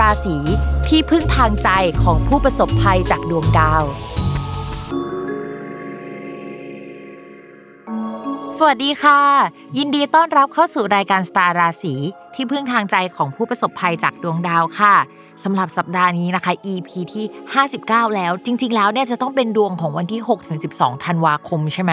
ราศีที่พึ่งทางใจของผู้ประสบภัยจากดวงดาว สวัสดีค่ะ ยินดีต้อนรับเข้าสู่รายการสตาร์ราศีที่พึ่งทางใจของผู้ประสบภัยจากดวงดาวค่ะสำหรับสัปดาห์นี้นะคะ EP ที่ 59 แล้ว จริง ๆ แล้วเนี่ยจะต้องเป็นดวงของวันที่6ถึง12ธันวาคมใช่ไหม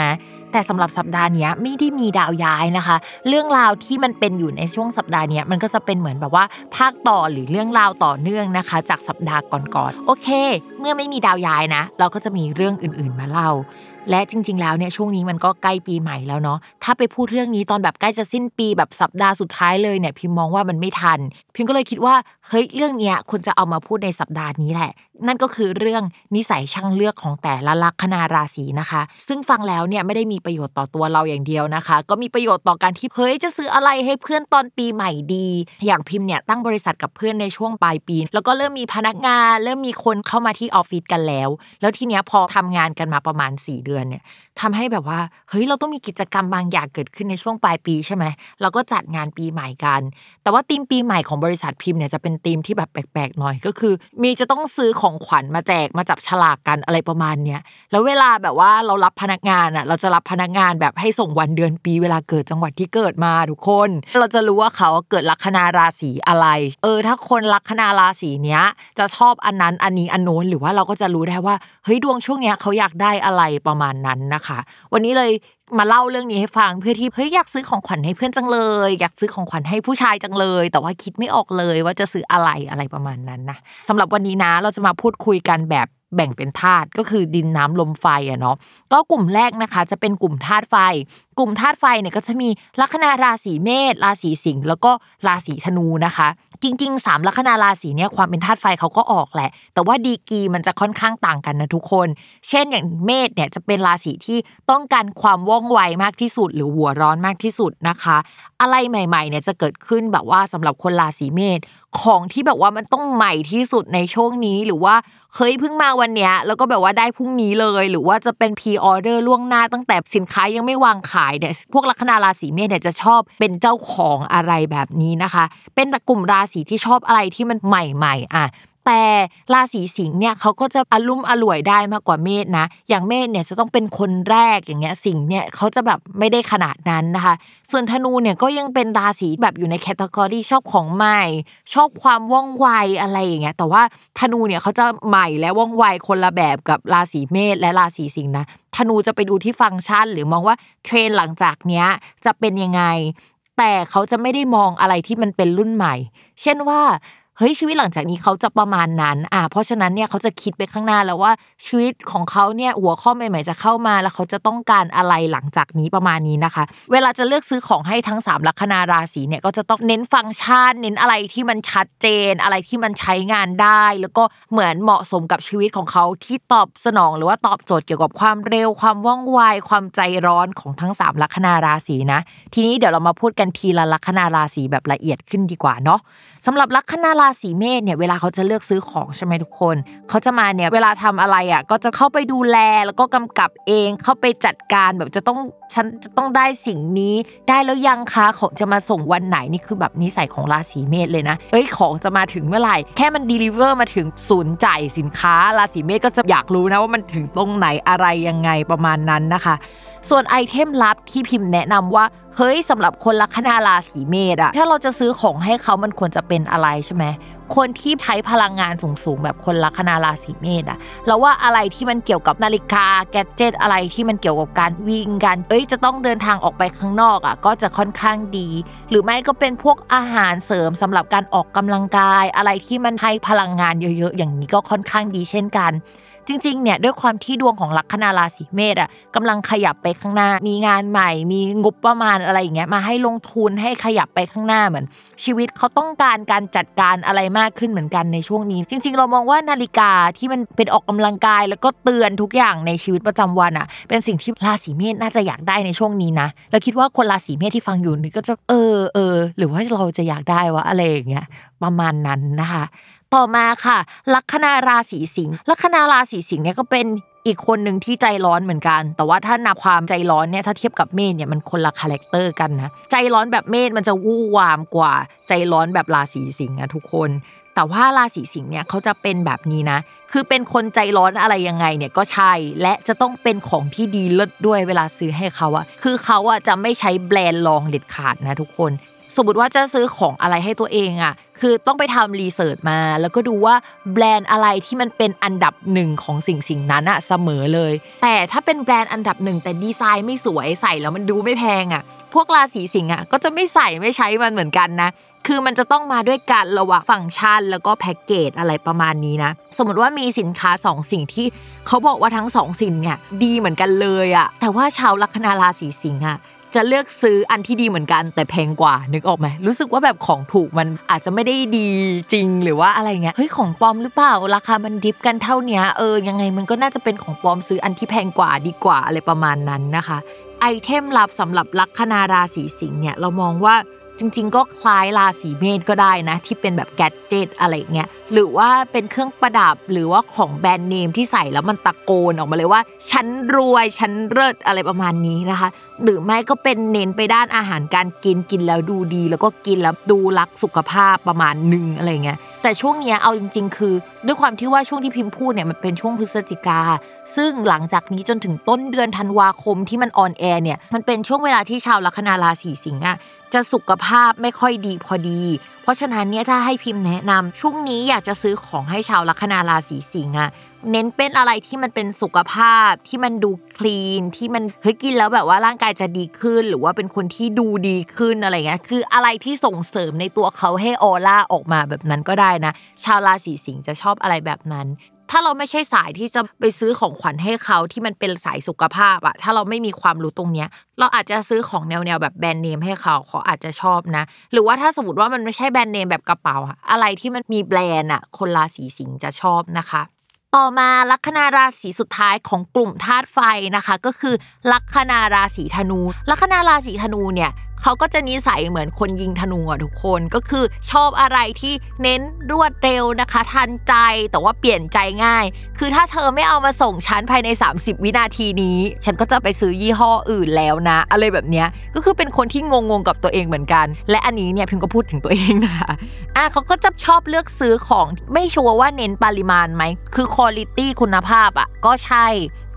แต่สำหรับสัปดาห์นี้ไม่ได้มีดาวย้ายนะคะ เรื่องราวที่มันเป็นอยู่ในช่วงสัปดาห์นี้มันก็จะเป็นเหมือนแบบว่าภาคต่อหรือเรื่องราวต่อเนื่องนะคะ จากสัปดาห์ก่อนๆโอเค เมื่อไม่มีดาวย้ายนะ เราก็จะมีเรื่องอื่นๆมาเล่า และจริง ๆ แล้วเนี่ยช่วงนี้มันก็ใกล้ปีใหม่แล้วเนาะถ้าไปพูดเรื่องนี้ตอนแบบใกล้จะสิ้นปีแบบสัปดาห์สุดท้ายเลยเนี่ยพิมมองว่ามันไม่ทัน พิมก็เลยคิดว่า เฮ้ยเรื่องเนี้ยควรจะเอามาพูดในสัปดาห์นี้แหละ นั่นก็คือเรื่องนิสัยช่างเลือกของแต่ละลัคนาราศีนะคะ ซึ่งฟังแล้วเนี่ยไม่ได้มีประโยชน์ต่อตัวเราอย่างเดียวนะคะ ก็มีประโยชน์ต่อการที่เฮ้ยจะซื้ออะไรให้เพื่อนตอนปีใหม่ดี อย่างพิมเนี่ยตั้งบริษัทกับเพื่อนในช่วงปลายปี แล้วก็เริ่มมีพนักงาน เริ่มมีคนเข้ามาที่ออฟฟิศกันแล้ว แล้วทีเนี้ยพอทำงานกันมาประมาณ 4 เดือนเนี่ยทำให้แบบว่าเฮ้ยเราต้องมีกิจกรรมบางอย่างเกิดขึ้นในช่วงปลายปีใช่ไหมเราก็จัดงานปีใหม่กัน แต่ว่าธีมปีใหม่ของบริษัทพิมพ์เนี่ยจะเป็นธีมที่แบบแปลกๆหน่อยก็คือ มีจะต้องซื้อของขวัญมาแจกมาจับฉลากกันอะไรประมาณเนี้ยแล้วเวลาแบบว่าเรารับพนักงานอะ เราจะรับพนักงานแบบให้ส่งวันเดือนปีเวลาเกิดจังหวัดที่เกิดมาทุกคน เราจะรู้ว่าเขาเกิดลัคนาราศีอะไร เออ ถ้าคนลัคนาราศีเนี้ย จะชอบอันนั้นอันนี้อันโน้นหรือว่าเราก็จะรู้ได้ว่าเฮ้ยดวงช่วงเนี้ยเขาอยากได้อะไรประมาณนั้นนะคะ วันนี้เลย มาเล่าเรื่องนี้ให้ฟังเพื่อที่เฮ้ยอยากซื้อของขวัญให้เพื่อนจังเลย อยากซื้อของขวัญให้ผู้ชายจังเลย แต่ว่าคิดไม่ออกเลยว่าจะซื้ออะไรอะไรประมาณนั้นนะสำหรับวันนี้นะเราจะมาพูดคุยกันแบบแบ่งเป็นธาตุก็คือดินน้ำลมไฟอะเนาะก็กลุ่มแรกนะคะ จะเป็นกลุ่มธาตุไฟ กลุ่มธาตุไฟเนี่ยก็จะมีลัคนาราศีเมษราศีสิงห์แล้วก็ราศีธนูนะคะ จริงๆ3ลัคนาราศีเนี่ยความเป็นธาตุไฟเขาก็ออกแหละ แต่ว่าดีกีมันจะค่อนข้างต่างกันนะทุกคน เช่นอย่างเมษเนี่ยจะเป็นราศีที่ต้องการความว่องไวมากที่สุด หรือหัวร้อนมากที่สุดนะคะ อะไรใหม่ๆเนี่ยจะเกิดขึ้นแบบว่าสำหรับคนราศีเมษของที่แบบว่ามันต้องใหม่ที่สุดในช่วงนี้หรือว่าเคยเพิ่งมาวันเนี้ยแล้วก็แบบว่าได้พรุ่งนี้เลย หรือว่าจะเป็นพรีออเดอร์ล่วงหน้าตั้งแต่สินค้ายังไม่วางขายเนี่ยพวกลัคนาราศีเมษเนี่ยจะชอบเป็นเจ้าของอะไรแบบนี้นะคะ เป็นกลุ่มราศีที่ชอบอะไรที่มันใหม่ๆอะ แต่ราศีสิงห์เนี่ยเขาก็จะอารมุ่มอร่วยได้มากกว่าเมษนะ อย่างเมษเนี่ยจะต้องเป็นคนแรกอย่างเงี้ยสิงห์เนี่ยเขาจะแบบไม่ได้ขนาดนั้นนะคะ ส่วนธนูเนี่ยก็ยังเป็นราศีแบบอยู่ในแคตตากรีชอบของใหม่ ชอบความว่องไวอะไรอย่างเงี้ยแต่ว่าธนูเนี่ยเขาจะใหม่และว่องไวคนละแบบกับราศีเมษและราศีสิงห์นะธนูจะไปดูที่ฟังก์ชัน หรือมองว่าเทรนหลังจากเนี้ยจะเป็นยังไงแต่เขาจะไม่ได้มองอะไรที่มันเป็นรุ่นใหม่ เช่นว่า เฮ้ยชีวิตหลังจากนี้เขาจะประมาณนั้นอ่าเพราะฉะนั้นเนี่ยเขาจะคิดไปข้างหน้าแล้วว่าชีวิตของเขาเนี่ยหัวข้อใหม่ๆจะเข้ามาแล้วเขาจะต้องการอะไรหลังจากนี้ประมาณนี้นะคะ เวลาจะเลือกซื้อของให้ทั้ง 3 ลัคนาราศีเนี่ยก็จะต้องเน้นฟังก์ชัน เน้นอะไรที่มันชัดเจน อะไรที่มันใช้งานได้ แล้วก็เหมือนเหมาะสมกับชีวิตของเขาที่ตอบสนอง หรือว่าตอบโจทย์เกี่ยวกับความเร็วความว่องไวความใจร้อนของทั้ง 3 ลัคนาราศีนะ ทีนี้เดี๋ยวเรามาพูดกันทีละลัคนาราศีแบบละเอียดขึ้นดีกว่าเนาะสำหรับลัคนาราราศีเมษเนี่ยเวลาเขาจะเลือกซื้อของใช่ไหมทุกคน เขาจะมาเนี่ยเวลาทำอะไรอะก็จะเข้าไปดูแลแล้วก็กำกับเองเข้าไปจัดการแบบจะต้องฉันจะต้องได้สิ่งนี้ ได้แล้วยังคะของจะมาส่งวันไหนนี่คือแบบนิสัยของราศีเมษเลยนะเอ้ยของจะมาถึงเมื่อไหร่แค่มันดีลิเวอร์มาถึงศูนย์จ่ายสินค้าราศีเมษก็จะอยากรู้นะว่ามันถึงตรงไหนอะไรยังไงประมาณนั้นนะคะส่วนไอเทมลับที่พิมพ์แนะนำว่า เฮ้ยสำหรับคนลัคนาราศีเมษอะถ้าเราจะซื้อของให้เขามันควรจะเป็นอะไรใช่ไหมคนที่ใช้พลังงานสูงๆ แบบคนลัคนาราศีเมษอะเราว่าอะไรที่มันเกี่ยวกับนาฬิกาแกจิตอะไรที่มันเกี่ยวกับการวิ่งกัน เอ้ยจะต้องเดินทางออกไปข้างนอกอะก็จะค่อนข้างดี หรือไม่ก็เป็นพวกอาหารเสริมสำหรับการออกกำลังกาย อะไรที่มันให้พลังงานเยอะๆ อย่างนี้ก็ค่อนข้างดีเช่นกัน จริงๆเนี่ยด้วยความที่ดวงของลัคนาราศีเมษอะกำลังขยับไปข้างหน้า มีงานใหม่ มีงบประมาณอะไรอย่างเงี้ยมาให้ลงทุนให้ขยับไปข้างหน้าเหมือน ชีวิตเขาต้องการการจัดการอะไรมากขึ้นเหมือนกันในช่วงนี้ จริง ๆ เรามองว่านาฬิกาที่มันเป็นออกกำลังกาย แล้วก็เตือนทุกอย่างในชีวิตประจำวันอะ เป็นสิ่งที่ราศีเมษน่าจะอยากได้ในช่วงนี้นะแล้วคิดว่าคนราศีเมษที่ฟังอยู่นี่ก็จะเออเออหรือว่าเราจะอยากได้วะอะไรอย่างเงี้ยประมาณนั้นนะคะ ต่อมาค่ะ ลัคนาราศีสิงห์ลัคนาราศีสิงห์เนี่ยก็เป็นอีกคนหนึ่งที่ใจร้อนเหมือนกัน แต่ว่าถ้านับความใจร้อนเนี่ยถ้าเทียบกับเมษเนี่ยมันคนละ character กันนะใจร้อนแบบเมษมันจะวู่วามกว่าใจร้อนแบบราศีสิงห์อะทุกคน แต่ว่าราศีสิงห์เนี่ยเขาจะเป็นแบบนี้นะ คือเป็นคนใจร้อนอะไรยังไงเนี่ยก็ใช่และจะต้องเป็นของที่ดีเลิศด้วยเวลาซื้อให้เขาอะคือเขาอะจะไม่ใช้แบรนด์รองเด็ดขาดนะทุกคน สมมติว่าจะซื้อของอะไรให้ตัวเองอะ คือต้องไปทำรีเสิร์ชมา แล้วก็ดูว่าแบรนด์อะไรที่มันเป็นอันดับหนึ่งของสิ่งสิ่งนั้นอะเสมอเลย แต่ถ้าเป็นแบรนด์อันดับหนึ่งแต่ดีไซน์ไม่สวยใส่แล้วมันดูไม่แพงอะพวกราศีสิงห์อะก็จะไม่ใส่ไม่ใช้มันเหมือนกันนะ คือมันจะต้องมาด้วยการระหว่างฟังก์ชัน แล้วก็แพ็กเกจอะไรประมาณนี้นะ สมมติว่ามีสินค้า 2 สิ่งที่เขาบอกว่าทั้ง2สิ่งเนี่ยดีเหมือนกันเลยอะแต่ว่าชาวลัคนาราศีสิงห์อะ จะเลือกซื้ออันที่ดีเหมือนกัน แต่แพงกว่านึกออกไหมรู้สึกว่าแบบของถูกมันอาจจะไม่ได้ดีจริงหรือว่าอะไรเงี้ยเฮ้ยของปลอมหรือเปล่าราคามันดิฟกันเท่าเนี้ยเออยังไงมันก็น่าจะเป็นของปลอมซื้ออันที่แพงกว่าดีกว่าอะไรประมาณนั้นนะคะไอเทมลับสำหรับลัคนาราศีสิงห์เนี่ยเรามองว่า จริง ๆ ก็คล้ายราศีเมษก็ได้นะ ที่เป็นแบบแกดเจิตอะไรเงี้ยหรือว่าเป็นเครื่องประดับหรือว่าของแบรนด์เนมที่ใส่แล้วมันตะโกนออกมาเลยว่า ฉันรวยฉันเลิศอะไรประมาณนี้นะคะ หรือไม่ก็เป็นเน้นไปด้านอาหารการกินกินแล้วดูดี แล้วก็กินแล้วดูรักสุขภาพประมาณหนึ่งอะไรเงี้ย แต่ช่วงเนี้ยเอาจริง ๆ คือ ด้วยความที่ว่าช่วงที่พิมพ์พูดเนี่ยมันเป็นช่วงพฤศจิกา ซึ่งหลังจากนี้จนถึงต้นเดือนธันวาคมที่มันออนแอร์เนี่ยมันเป็นช่วงเวลาที่ชาวลัคนาราศีสิงห์อะจะสุขภาพไม่ค่อยดีพอดี เพราะฉะนั้นเนี่ยถ้าให้พิมพ์แนะนำช่วงนี้อยากจะซื้อของให้ชาวลัคนาราศีสิงห์อะ เน้นเป็นอะไรที่มันเป็นสุขภาพที่มันดูคลีนที่มันเฮ้ยกินแล้วแบบว่าร่างกายจะดีขึ้น หรือว่าเป็นคนที่ดูดีขึ้นอะไรเงี้ยคืออะไรที่ส่งเสริมในตัวเขาให้ออร่าออกมาแบบนั้นก็ได้นะ ชาวราศีสิงห์จะชอบอะไรแบบนั้น ถ้าเราไม่ใช่สายที่จะไปซื้อของขวัญให้เขาที่มันเป็นสายสุขภาพอะถ้าเราไม่มีความรู้ตรงเนี้ย เราอาจจะซื้อของแนวๆแบบแบรนด์เนมให้เขาเขาอาจจะชอบนะ หรือว่าถ้าสมมติว่ามันไม่ใช่แบรนด์เนมแบบกระเป๋าอะอะไรที่มันมีแบรนด์อะคนราศีสิงห์จะชอบนะคะ ต่อมาลัคนาราศีสุดท้ายของกลุ่มธาตุไฟนะคะ ก็คือลัคนาราศีธนู ลัคนาราศีธนูเนี่ย เขาก็จะนิสัยเหมือนคนยิงธนูอะทุกคนก็คือชอบอะไรที่เน้นรวดเร็วนะคะ ทันใจแต่ว่าเปลี่ยนใจง่าย คือถ้าเธอไม่เอามาส่งฉันภายใน 30 วินาทีนี้ ฉันก็จะไปซื้อยี่ห้ออื่นแล้วนะ อะไรแบบเนี้ยก็คือเป็นคนที่งงๆกับตัวเองเหมือนกัน และอันนี้เนี่ยพิมก็พูดถึงตัวเองนะคะอะเขาก็จะชอบเลือกซื้อของไม่ชัวร์ว่าเน้นปริมาณไหมคือคุณภาพคุณภาพอะก็ใช่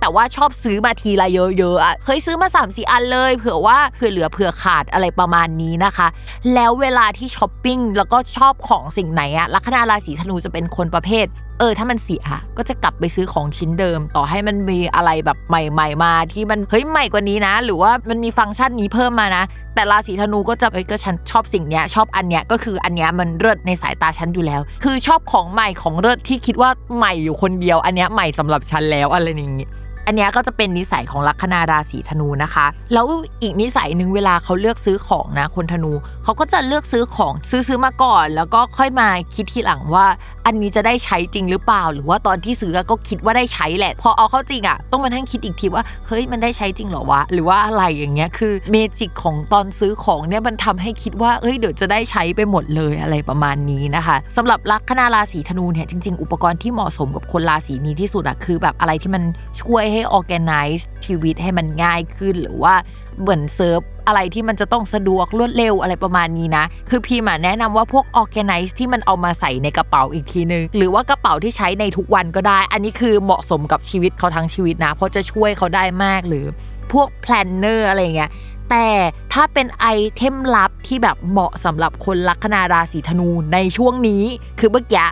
แต่ว่าชอบซื้อมาทีละเยอะๆอะเคยซื้อมา3ามสี่อันเลย เผื่อว่าเผื่อเหลือเผื่อขาดอะไรประมาณนี้นะคะ แล้วเวลาที่ช้อปปิ้งแล้วก็ชอบของสิ่งไหนอะลัคนาราศีธนูจะเป็นคนประเภท เออ ถ้ามันเสียก็จะกลับไปซื้อของชิ้นเดิม ต่อให้มันมีอะไรแบบใหม่ ๆ มาที่มันเฮ้ยใหม่กว่านี้นะ หรือว่ามันมีฟังก์ชันนี้เพิ่มมานะแต่ราศีธนูก็จะเอ้ยก็ฉันชอบสิ่งเนี้ยชอบอันเนี้ยก็คืออันเนี้ยมันเลิศในสายตาฉันอยู่แล้ว คือชอบของใหม่ของเลิศที่คิดว่าใหม่อยู่คนเดียว อันเนี้ยใหม่สำหรับฉันแล้วอะไรอย่างงี้ อันนี้ก็จะเป็นนิสัยของลัคนาราศีธนูนะคะ แล้วอีกนิสัยหนึ่งเวลาเขาเลือกซื้อของนะคนธนูเขาก็จะเลือกซื้อของซื้อซื้อมาก่อน แล้วก็ค่อยมาคิดทีหลังว่า อันนี้จะได้ใช้จริงหรือเปล่า หรือว่าตอนที่ซื้อก็คิดว่าได้ใช้แหละ พอเอาเข้าจริงอะต้องมาทั้งคิดอีกทีว่าเฮ้ยมันได้ใช้จริงหรอวะหรือว่าอะไรอย่างเงี้ยคือเมจิกของตอนซื้อของเนี่ยมันทำให้คิดว่าเอ้ยเดี๋ยวจะได้ใช้ไปหมดเลยอะไรประมาณนี้นะคะสำหรับลัคนาราศีธนูเนี่ยจริง ๆ อุปกรณ์ที่เหมาะสมกับคนราศีนี้ที่สุดอะคือแบบอะไรที่มันช่วยให้ organize ชีวิตให้มันง่ายขึ้น หรือว่าเหมือนเซิร์ฟอะไรที่มันจะต้องสะดวกรวดเร็วอะไรประมาณนี้นะ คือพีมาแนะนำว่าพวก organize ที่มันเอามาใส่ในกระเป๋าอีกทีนึง หรือว่ากระเป๋าที่ใช้ในทุกวันก็ได้ อันนี้คือเหมาะสมกับชีวิตเขาทั้งชีวิตนะ เพราะจะช่วยเขาได้มากหรือพวก planner อะไรเงี้ยแต่ถ้าเป็นไอเทมลับที่แบบเหมาะสำหรับคนลัคนาราศีธนูในช่วงนี้ คือเมื่อกี้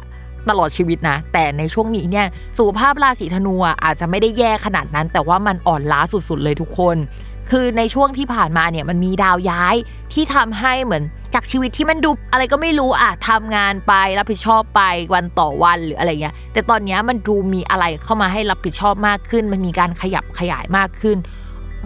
ตลอดชีวิตนะ แต่ในช่วงนี้เนี่ยสุขภาพราศีธนูอาจจะไม่ได้แย่ขนาดนั้น แต่ว่ามันอ่อนล้าสุดๆเลยทุกคน คือในช่วงที่ผ่านมาเนี่ยมันมีดาวย้ายที่ทำให้เหมือนจากชีวิตที่มันดูอะไรก็ไม่รู้อะทำงานไปรับผิดชอบไปวันต่อวันหรืออะไรเงี้ยแต่ตอนนี้มันดูมีอะไรเข้ามาให้รับผิดชอบมากขึ้น มันมีการขยับขยายมากขึ้น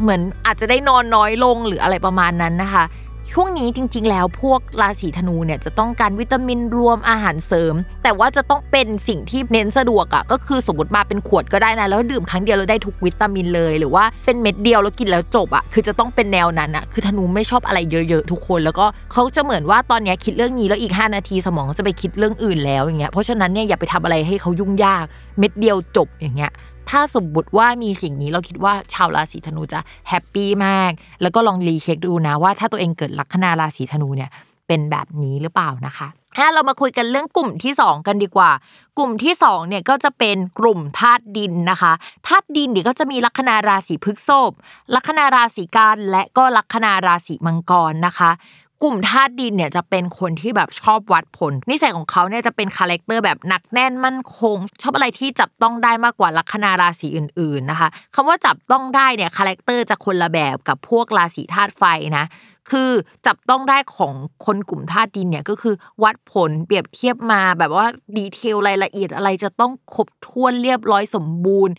เหมือนอาจจะได้นอนน้อยลงหรืออะไรประมาณนั้นนะคะ ช่วงนี้จริง ๆ แล้วพวกราศีธนูเนี่ยจะต้องการวิตามินรวมอาหารเสริม แต่ว่าจะต้องเป็นสิ่งที่เน้นสะดวกอะ่ะก็คือสมมติมาเป็นขวดก็ได้นะแล้วดื่มครั้งเดียวแล้วได้ทุกวิตามินเลย หรือว่าเป็นเม็ดเดียวแล้วกินแล้วจบอะ่ะคือจะต้องเป็นแนวนั้นอะ่ะคือธนูไม่ชอบอะไรเยอะๆทุกคน แล้วก็เขาจะเหมือนว่าตอนนี้คิดเรื่องนี้แล้วอีก 5 นาทีสมองจะไปคิดเรื่องอื่นแล้วอย่างเงี้ยเพราะฉะนั้นเนี่ยอย่าไปทำอะไรให้เขายุ่งยาก เม็ดเดียวจบอย่างเงี้ย ถ้าสมมติว่ามีสิ่งนี้เราคิดว่าชาวราศีธนูจะแฮปปี้มาก แล้วก็ลองรีเช็คดูนะว่าถ้าตัวเองเกิดลัคนาราศีธนูเนี่ยเป็นแบบนี้หรือเปล่านะคะถ้าเรามาคุยกันเรื่องกลุ่มที่ 2 กันดีกว่า กลุ่มที่2เนี่ยก็จะเป็นกลุ่มธาตุดินนะคะธาตุดินเนี่ยก็จะมีลัคนาราศีพฤษภลัคนาราศีกันย์และก็ลัคนาราศีมังกรนะคะ กลุ่มธาตุดินเนี่ยจะเป็นคนที่แบบชอบวัดผล นิสัยของเขาเนี่ยจะเป็น character แบบหนักแน่นมั่นคง ชอบอะไรที่จับต้องได้มากกว่าลัคนาราศีอื่น ๆนะคะคำว่าจับต้องได้เนี่ย character จะคนละแบบกับพวกราศีธาตุไฟนะ คือจับต้องได้ของคนกลุ่มธาตุดินเนี่ยก็คือวัดผลเปรียบเทียบมาแบบว่า detail รายละเอียดอะไรจะต้องครบถ้วนเรียบร้อยสมบูรณ์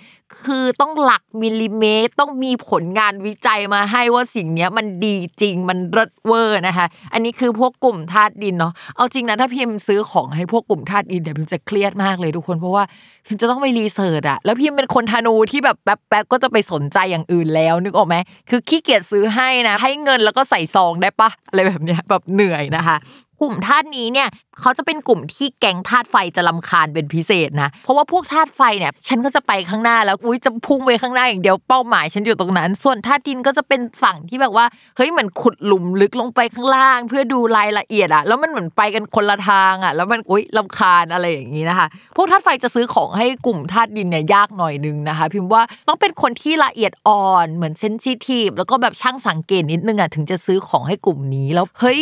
คือต้องหลักมิลลิเมตร ต้องมีผลงานวิจัยมาให้ว่าสิ่งเนี้ยมันดีจริงมันเลิศเวอร์นะคะ อันนี้คือพวกกลุ่มธาตุดินเนาะเอาจริงนะถ้าพิมพ์ซื้อของให้พวกกลุ่มธาตุดินเดี๋ยวพิมจะเครียดมากเลยทุกคนเพราะว่าพิมจะต้องไป research อะแล้วพิมเป็นคนธนูที่แบบแป๊บๆก็จะไปสนใจอย่างอื่นแล้วนึกออกไหมคือขี้เกียจซื้อให้นะให้เงินแล้วก็ใส่ซองได้ปะอะไรแบบเนี้ยแบบเหนื่อยนะคะ กลุ่มธาตุนี้เนี่ยเขาจะเป็นกลุ่มที่แก๊งธาตุไฟจะลำคาญเป็นพิเศษนะ เพราะว่าพวกธาตุไฟเนี่ยฉันก็จะไปข้างหน้าแล้วอุ้ยจะพุ่งไปข้างหน้าอย่างเดียวเป้าหมายฉันอยู่ตรงนั้น ส่วนธาตุดินก็จะเป็นฝั่งที่แบบว่าเฮ้ยเหมือนขุดหลุมลึกลงไปข้างล่าง เพื่อดูรายละเอียดอะแล้วมันเหมือนไปกันคนละทางอะแล้วมันอุ้ยลำคาญอะไรอย่างนี้นะคะพวกธาตุไฟจะซื้อของให้กลุ่มธาตุดินเนี่ยยากหน่อยนึงนะคะ พิมพ์ว่าต้องเป็นคนที่ละเอียดอ่อนเหมือนเซนซิทีฟแล้วก็แบบช่างสังเกตนิดนึงอะถึงจะซื้อของให้กลุ่มนี้แล้วเฮ้ย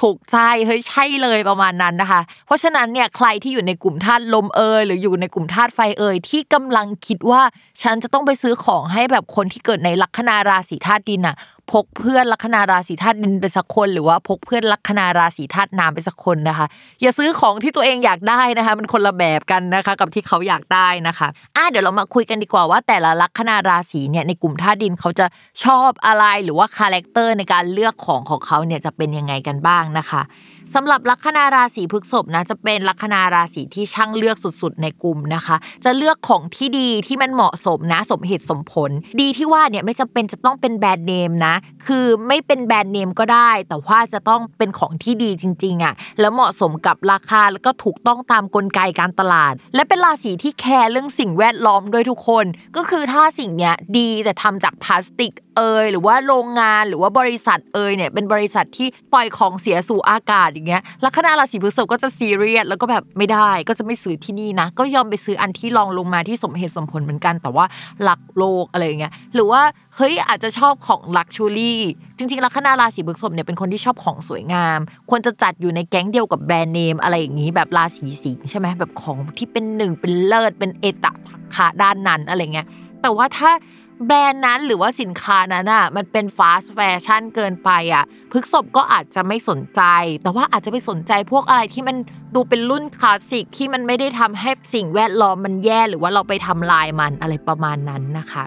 ถูกใจเฮ้ยใช่เลยประมาณนั้นนะคะ เพราะฉะนั้นเนี่ยใครที่อยู่ในกลุ่มธาตุลมเอยหรืออยู่ในกลุ่มธาตุไฟเอยที่กำลังคิดว่าฉันจะต้องไปซื้อของให้แบบคนที่เกิดในลัคนาราศีธาตุดินอะ พกเพื่อนลัคนาราศีธาตุดินไปสักคน หรือว่าพกเพื่อนลัคนาราศีธาตุน้ำไปสักคนนะคะ อย่าซื้อของที่ตัวเองอยากได้นะคะมันคนละแบบกันนะคะ กับที่เขาอยากได้นะคะอะเดี๋ยวเรามาคุยกันดีกว่าว่า แต่ละลัคนาราศีเนี่ยในกลุ่มธาตุดินเขาจะชอบอะไรหรือว่า character ในการเลือกของของเขาเนี่ยจะเป็นยังไงกันบ้างนะคะ สำหรับลัคนาราศีพฤษภนะจะเป็นลัคนาราศีที่ช่างเลือกสุดๆ ในกลุ่มนะคะ จะเลือกของที่ดีที่มันเหมาะสมนะสมเหตุสมผล ดีที่ว่าเนี่ยไม่จำเป็นจะต้องเป็นแบรนด์เนมนะ คือไม่เป็นแบรนด์เนมก็ได้ แต่ว่าจะต้องเป็นของที่ดีจริงๆอะแล้วเหมาะสมกับราคาแล้วก็ถูกต้องตามกลไกการตลาด และเป็นราศีที่แคร์เรื่องสิ่งแวดล้อมด้วยทุกคน ก็คือถ้าสิ่งเนี้ยดีแต่ทำจากพลาสติก เอยหรือว่าโรงงานหรือว่าบริษัทเอยเนี่ยเป็นบริษัทที่ปล่อยของเสียสู่อากาศอย่างเงี้ยลัคนาราศีพฤษภก็จะซีเรียสแล้วก็แบบไม่ได้ก็จะไม่ซื้อที่นี่นะ ก็ยอมไปซื้ออันที่รองลงมาที่สมเหตุสมผลเหมือนกัน แต่ว่าหลักโลกอะไรเงี้ยหรือว่าเฮ้ยอาจจะชอบของลักชูรี่จริงๆลัคนาราศีพฤษภเนี่ยเป็นคนที่ชอบของสวยงาม ควรจะจัดอยู่ในแก๊งเดียวกับแบรนด์เนมอะไรอย่างนี้แบบราศีสิงใช่ไหมแบบของที่เป็นหนึ่งเป็นเลิศเป็นเอตะคาด้านนั้นอะไรเงี้ยแต่ว่าถ้า แบรนด์นั้นหรือว่าสินค้านั้นอะมันเป็น fast fashion เกินไปอะพฤษภก็อาจจะไม่สนใจ แต่ว่าอาจจะไปสนใจพวกอะไรที่มันดูเป็นรุ่นคลาสสิกที่มันไม่ได้ทำให้สิ่งแวดล้อมมันแย่หรือว่าเราไปทำลายมันอะไรประมาณนั้นนะคะ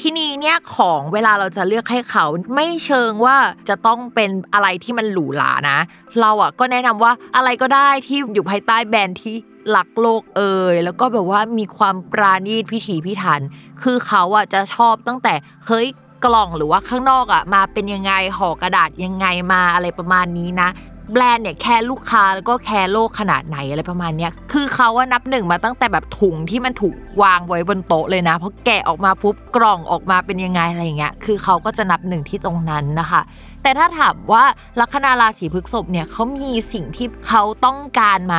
ทีนี้เนี่ยของเวลาเราจะเลือกให้เขาไม่เชิงว่าจะต้องเป็นอะไรที่มันหรูหรานะ เราอะก็แนะนำว่าอะไรก็ได้ที่อยู่ภายใต้แบรนด์ที่ หลักโลกเอ่ยแล้วก็แบบว่ามีความปราณีตพิถีพิถัน คือเขาอะจะชอบตั้งแต่เฮ้ยกล่องหรือว่าข้างนอกอะมาเป็นยังไงห่อกระดาษยังไงมาอะไรประมาณนี้นะ แบรนด์เนี่ยแคร์ลูกค้าแล้วก็แคร์โลกขนาดไหนอะไรประมาณเนี้ยคือเขาว่านับหนึ่งมาตั้งแต่แบบถุงที่มันถูกวางไว้บนโต๊ะเลยนะเพราะแกะออกมาปุ๊บกล่องออกมาเป็นยังไงอะไรเงี้ยคือเขาก็จะนับหนึ่งที่ตรงนั้นนะคะ แต่ถ้าถามว่าลัคนาราศีพฤษภเนี่ยเขามีสิ่งที่เขาต้องการไหม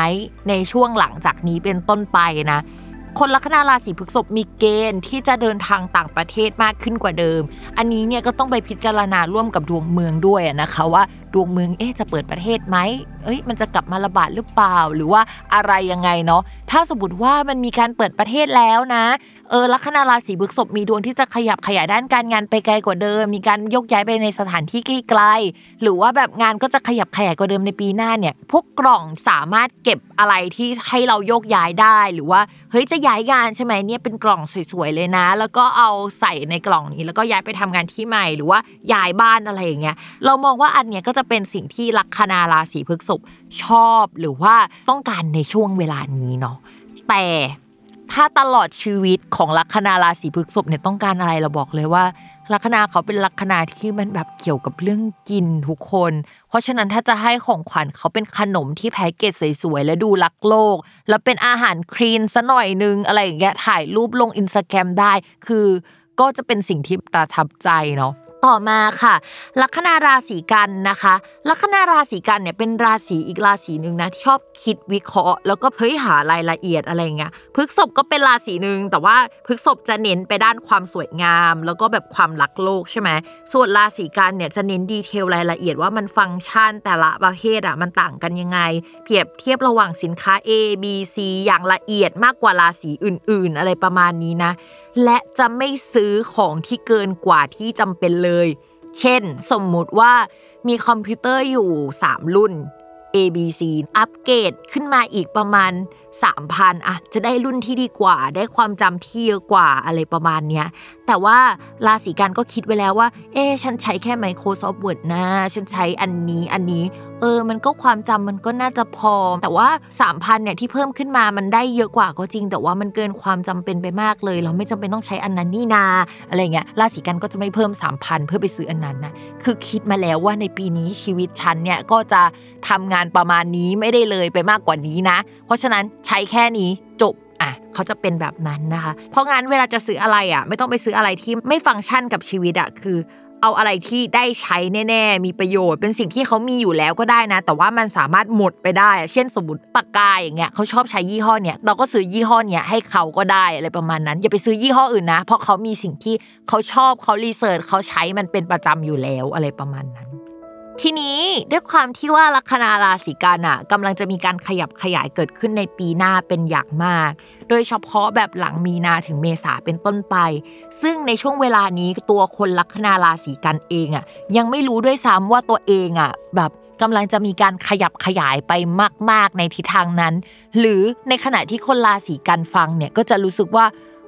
ในช่วงหลังจากนี้เป็นต้นไปนะคนลัคนาราศีพฤษภมีเกณฑ์ที่จะเดินทางต่างประเทศมากขึ้นกว่าเดิม อันนี้เนี่ยก็ต้องไปพิจารณาร่วมกับดวงเมืองด้วยนะคะว่าดวงเมืองเอ๊จะเปิดประเทศไหมเอ้ยมันจะกลับมาระบาดหรือเปล่า หรือว่าอะไรยังไงเนาะถ้าสมมติว่ามันมีการเปิดประเทศแล้วนะ เออลัคนาราศีพฤษภมีดวงที่จะขยับขยายด้านการงานไปไกลกว่าเดิม มีการยกย้ายไปในสถานที่ไกลๆหรือว่าแบบงานก็จะขยับขยายกว่าเดิมในปีหน้าเนี่ย พวกกล่องสามารถเก็บอะไรที่ให้เราโยกย้ายได้หรือว่าเฮ้ยจะย้ายงานใช่ไหมเนี่ยเป็นกล่องสวยๆเลยนะ แล้วก็เอาใส่ในกล่องนี้ แล้วก็ย้ายไปทำงานที่ใหม่หรือว่าย้ายบ้านอะไรอย่างเงี้ยเรามองว่าอันเนี้ยก็จะเป็นสิ่งที่ลัคนาราศีพฤษภชอบหรือว่าต้องการในช่วงเวลานี้เนาะแต่ ถ้าตลอดชีวิตของลัคนาราศีพฤษภเนี่ยต้องการอะไรเราบอกเลยว่า ลัคนาเขาเป็นลัคนาที่มันแบบเกี่ยวกับเรื่องกินทุกคน เพราะฉะนั้นถ้าจะให้ของขวัญเขาเป็นขนมที่แพ็กเกจสวยๆ และดูรักโลก แล้วเป็นอาหารคลีนซะหน่อยนึงอะไรอย่างเงี้ยถ่ายรูปลงอินสตาแกรมได้ คือก็จะเป็นสิ่งที่ประทับใจเนาะ ต่อมาค่ะ ลัคนาราศีกันนะคะ ลัคนาราศีกันเนี่ยเป็นราศีอีกราศีหนึ่งนะที่ชอบคิดวิเคราะห์ แล้วก็เฮ้ยหารายละเอียดอะไรเงี้ยพฤกษบก็เป็นราศีหนึ่งแต่ว่าพฤษภจะเน้นไปด้านความสวยงาม แล้วก็แบบความรักโลกใช่ไหมส่วนราศีกันย์เนี่ยจะเน้น detail รายละเอียดว่ามันฟังก์ชันแต่ละประเภทอะมันต่างกันยังไง เปรียบเทียบระหว่างสินค้า A B C อย่างละเอียดมากกว่าราศีอื่น ๆ อะไรประมาณนี้นะ และจะไม่ซื้อของที่เกินกว่าที่จำเป็นเลย เช่น สมมุติว่ามีคอมพิวเตอร์อยู่ 3 รุ่น A B C อัปเกรดขึ้นมาอีกประมาณ 3,000อะจะได้รุ่นที่ดีกว่า ได้ความจำที่เยอะกว่าอะไรประมาณเนี้ย แต่ว่าราศีกันก็คิดไว้แล้วว่า เอ๊ฉันใช้แค่ Microsoft Word นะ ฉันใช้อันนี้อันนี้ เออ มันก็ความจำมันก็น่าจะพอ แต่ว่า 3,000เนี่ยที่เพิ่มขึ้นมามันได้เยอะกว่าก็จริง แต่ว่ามันเกินความจำเป็นไปมากเลย เราไม่จำเป็นต้องใช้อันนั้นนี่นาอะไรเงี้ยราศีกันก็จะไม่เพิ่ม 3,000 เพื่อไปซื้ออันนั้นนะคือคิดมาแล้วว่าในปีนี้ชีวิตฉันเนี่ยก็จะทำงานประมาณนี้ไม่ได้เลยไปมากกว่านี้นะ เพราะฉะนั้นใช้แค่นี้จบอะเขาจะเป็นแบบนั้นนะคะ เพราะงั้นเวลาจะซื้ออะไรอะ ไม่ต้องไปซื้ออะไรที่ไม่ฟังก์ชันกับชีวิตอะคือ เอาอะไรที่ได้ใช้แน่ ๆ มีประโยชน์ เป็นสิ่งที่เขามีอยู่แล้วก็ได้นะ แต่ว่ามันสามารถหมดไปได้ เช่นสมมติปากกาอย่างเงี้ยเขาชอบใช้ยี่ห้อเนี้ยเราก็ซื้อยี่ห้อเนี้ยให้เขาก็ได้อะไรประมาณนั้น อย่าไปซื้อยี่ห้ออื่นนะ เพราะเขามีสิ่งที่เขาชอบเขารีเสิร์ชเขาใช้มันเป็นประจำอยู่แล้วอะไรประมาณนั้น ทีนี้ด้วยความที่ว่าลัคนาราศีกันย์อะกำลังจะมีการขยับขยายเกิดขึ้นในปีหน้าเป็นอย่างมาก โดยเฉพาะแบบหลังมีนาถึงเมษาเป็นต้นไป ซึ่งในช่วงเวลานี้ตัวคนลัคนาราศีกันย์เองอะยังไม่รู้ด้วยซ้ำว่าตัวเองอะแบบกำลังจะมีการขยับขยายไปมาก ๆในทิศทางนั้น หรือในขณะที่คนราศีกันย์ฟังเนี่ยก็จะรู้สึกว่า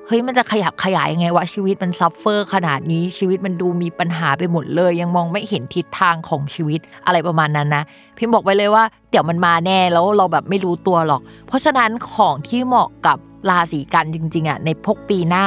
เฮ้ยมันจะขยับขยายยังไงวะชีวิตมัน suffer ขนาดนี้ชีวิตมันดูมีปัญหาไปหมดเลย ยังมองไม่เห็นทิศทางของชีวิตอะไรประมาณนั้นนะ พิมพ์บอกไว้เลยว่าเดี๋ยวมันมาแน่แล้วเราแบบไม่รู้ตัวหรอก เพราะฉะนั้นของที่เหมาะกับราศีกันย์จริงๆอะในพกปีหน้า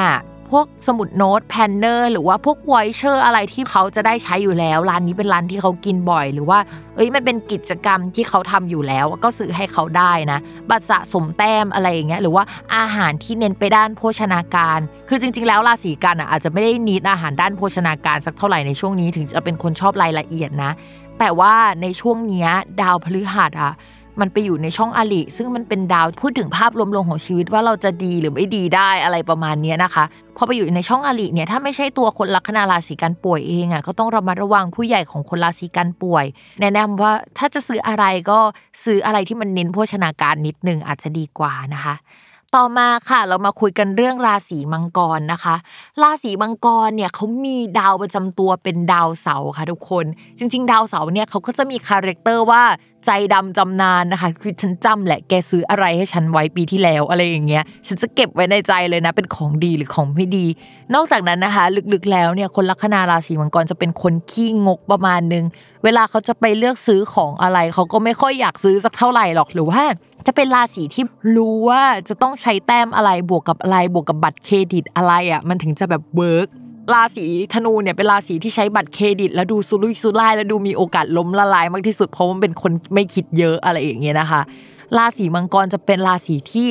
พวกสมุดโน้ต planner หรือว่าพวก voucher อะไรที่เขาจะได้ใช้อยู่แล้ว ร้านนี้เป็นร้านที่เขากินบ่อย หรือว่า เอ้ยมันเป็นกิจกรรมที่เขาทำอยู่แล้ว ก็ซื้อให้เขาได้นะ บัตรสะสมแต้มอะไรอย่างเงี้ยหรือว่าอาหารที่เน้นไปด้านโภชนาการ คือจริง ๆ แล้วราศีกันย์อะอาจจะไม่ได้ need อาหารด้านโภชนาการสักเท่าไหร่ในช่วงนี้ถึงจะเป็นคนชอบรายละเอียดนะ แต่ว่าในช่วงเนี้ยดาวพฤหัสอะ มันไปอยู่ในช่องอลิ ซึ่งมันเป็นดาวพูดถึงภาพรวมๆของชีวิตว่าเราจะดีหรือไม่ดีได้อะไรประมาณนี้นะคะพอไปอยู่ในช่องอลิเนี่ยถ้าไม่ใช่ตัวคนลัคนาราศีกันป่วยเองอะก็ต้องระมัดระวังผู้ใหญ่ของคนราศีกันป่วย แนะนำว่าถ้าจะซื้ออะไรก็ซื้ออะไรที่มันเน้นโภชนาการนิดนึงอาจจะดีกว่านะคะ ต่อมาค่ะเรามาคุยกันเรื่องราศีมังกรนะคะ ราศีมังกรเนี่ยเขามีดาวประจำตัวเป็นดาวเสาร์ค่ะทุกคน จริง ๆ ดาวเสาร์เนี่ยเขาก็จะมี character ว่าใจดำจำนานนะคะ คือฉันจำแหละแกซื้ออะไรให้ฉันไว้ปีที่แล้วอะไรอย่างเงี้ยฉันจะเก็บไว้ในใจเลยนะเป็นของดีหรือของไม่ดี นอกจากนั้นนะคะ ลึกๆแล้วเนี่ยคนลัคนาราศีมังกรจะเป็นคนขี้งกประมาณนึง เวลาเขาจะไปเลือกซื้อของอะไรเขาก็ไม่ค่อยอยากซื้อสักเท่าไหร่หรอกหรือว่า จะเป็นราศีที่รู้ว่าจะต้องใช้แต้มอะไรบวกกับอะไรบวกกับบัตรเครดิตอะไรอะมันถึงจะแบบ workราศีธนูเนี่ยเป็นราศีที่ใช้บัตรเครดิต แล้วดูซุรุ่ยซุร่ายแล้วดูมีโอกาสล้มละลายมากที่สุดเพราะมันเป็นคนไม่คิดเยอะอะไรอย่างเงี้ยนะคะ ราศีมังกรจะเป็นราศีที่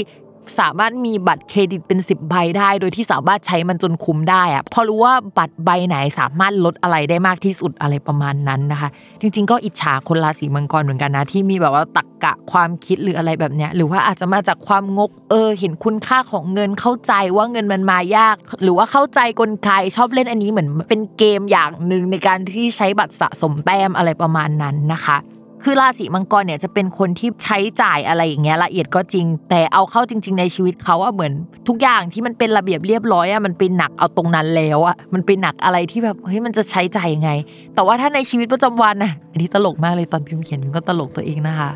สามารถมีบัตรเครดิตเป็น 10 ใบได้ โดยที่สามารถใช้มันจนคุ้มได้อะพอรู้ว่าบัตรใบไหนสามารถลดอะไรได้มากที่สุดอะไรประมาณนั้นนะคะ จริง ๆ ก็อิจฉาคนราศีมังกรเหมือนกันนะที่มีแบบว่าตักกะความคิดหรืออะไรแบบเนี้ยหรือว่าอาจจะมาจากความงกเออ เห็นคุณค่าของเงินเข้าใจว่าเงินมันมายาก หรือว่าเข้าใจกลไกชอบเล่นอันนี้เหมือนเป็นเกมอย่างหนึ่งในการที่ใช้บัตรสะสมแต้มอะไรประมาณนั้นนะคะ คือราศีมังกรเนี่ยจะเป็นคนที่ใช้จ่ายอะไรอย่างเงี้ยละเอียดก็จริง แต่เอาเข้าจริง ๆ ในชีวิตเขาอะเหมือน ทุกอย่างที่มันเป็นระเบียบเรียบร้อยอะมันเป็นหนักเอาตรงนั้นแล้วอะมันเป็นหนักอะไรที่แบบเฮ้ยมันจะใช้จ่ายยังไง แต่ว่าถ้าในชีวิตประจำวันนะอันนี้ตลกมากเลยตอนพิมพ์เขียนพิมก็ตลกตัวเองนะคะ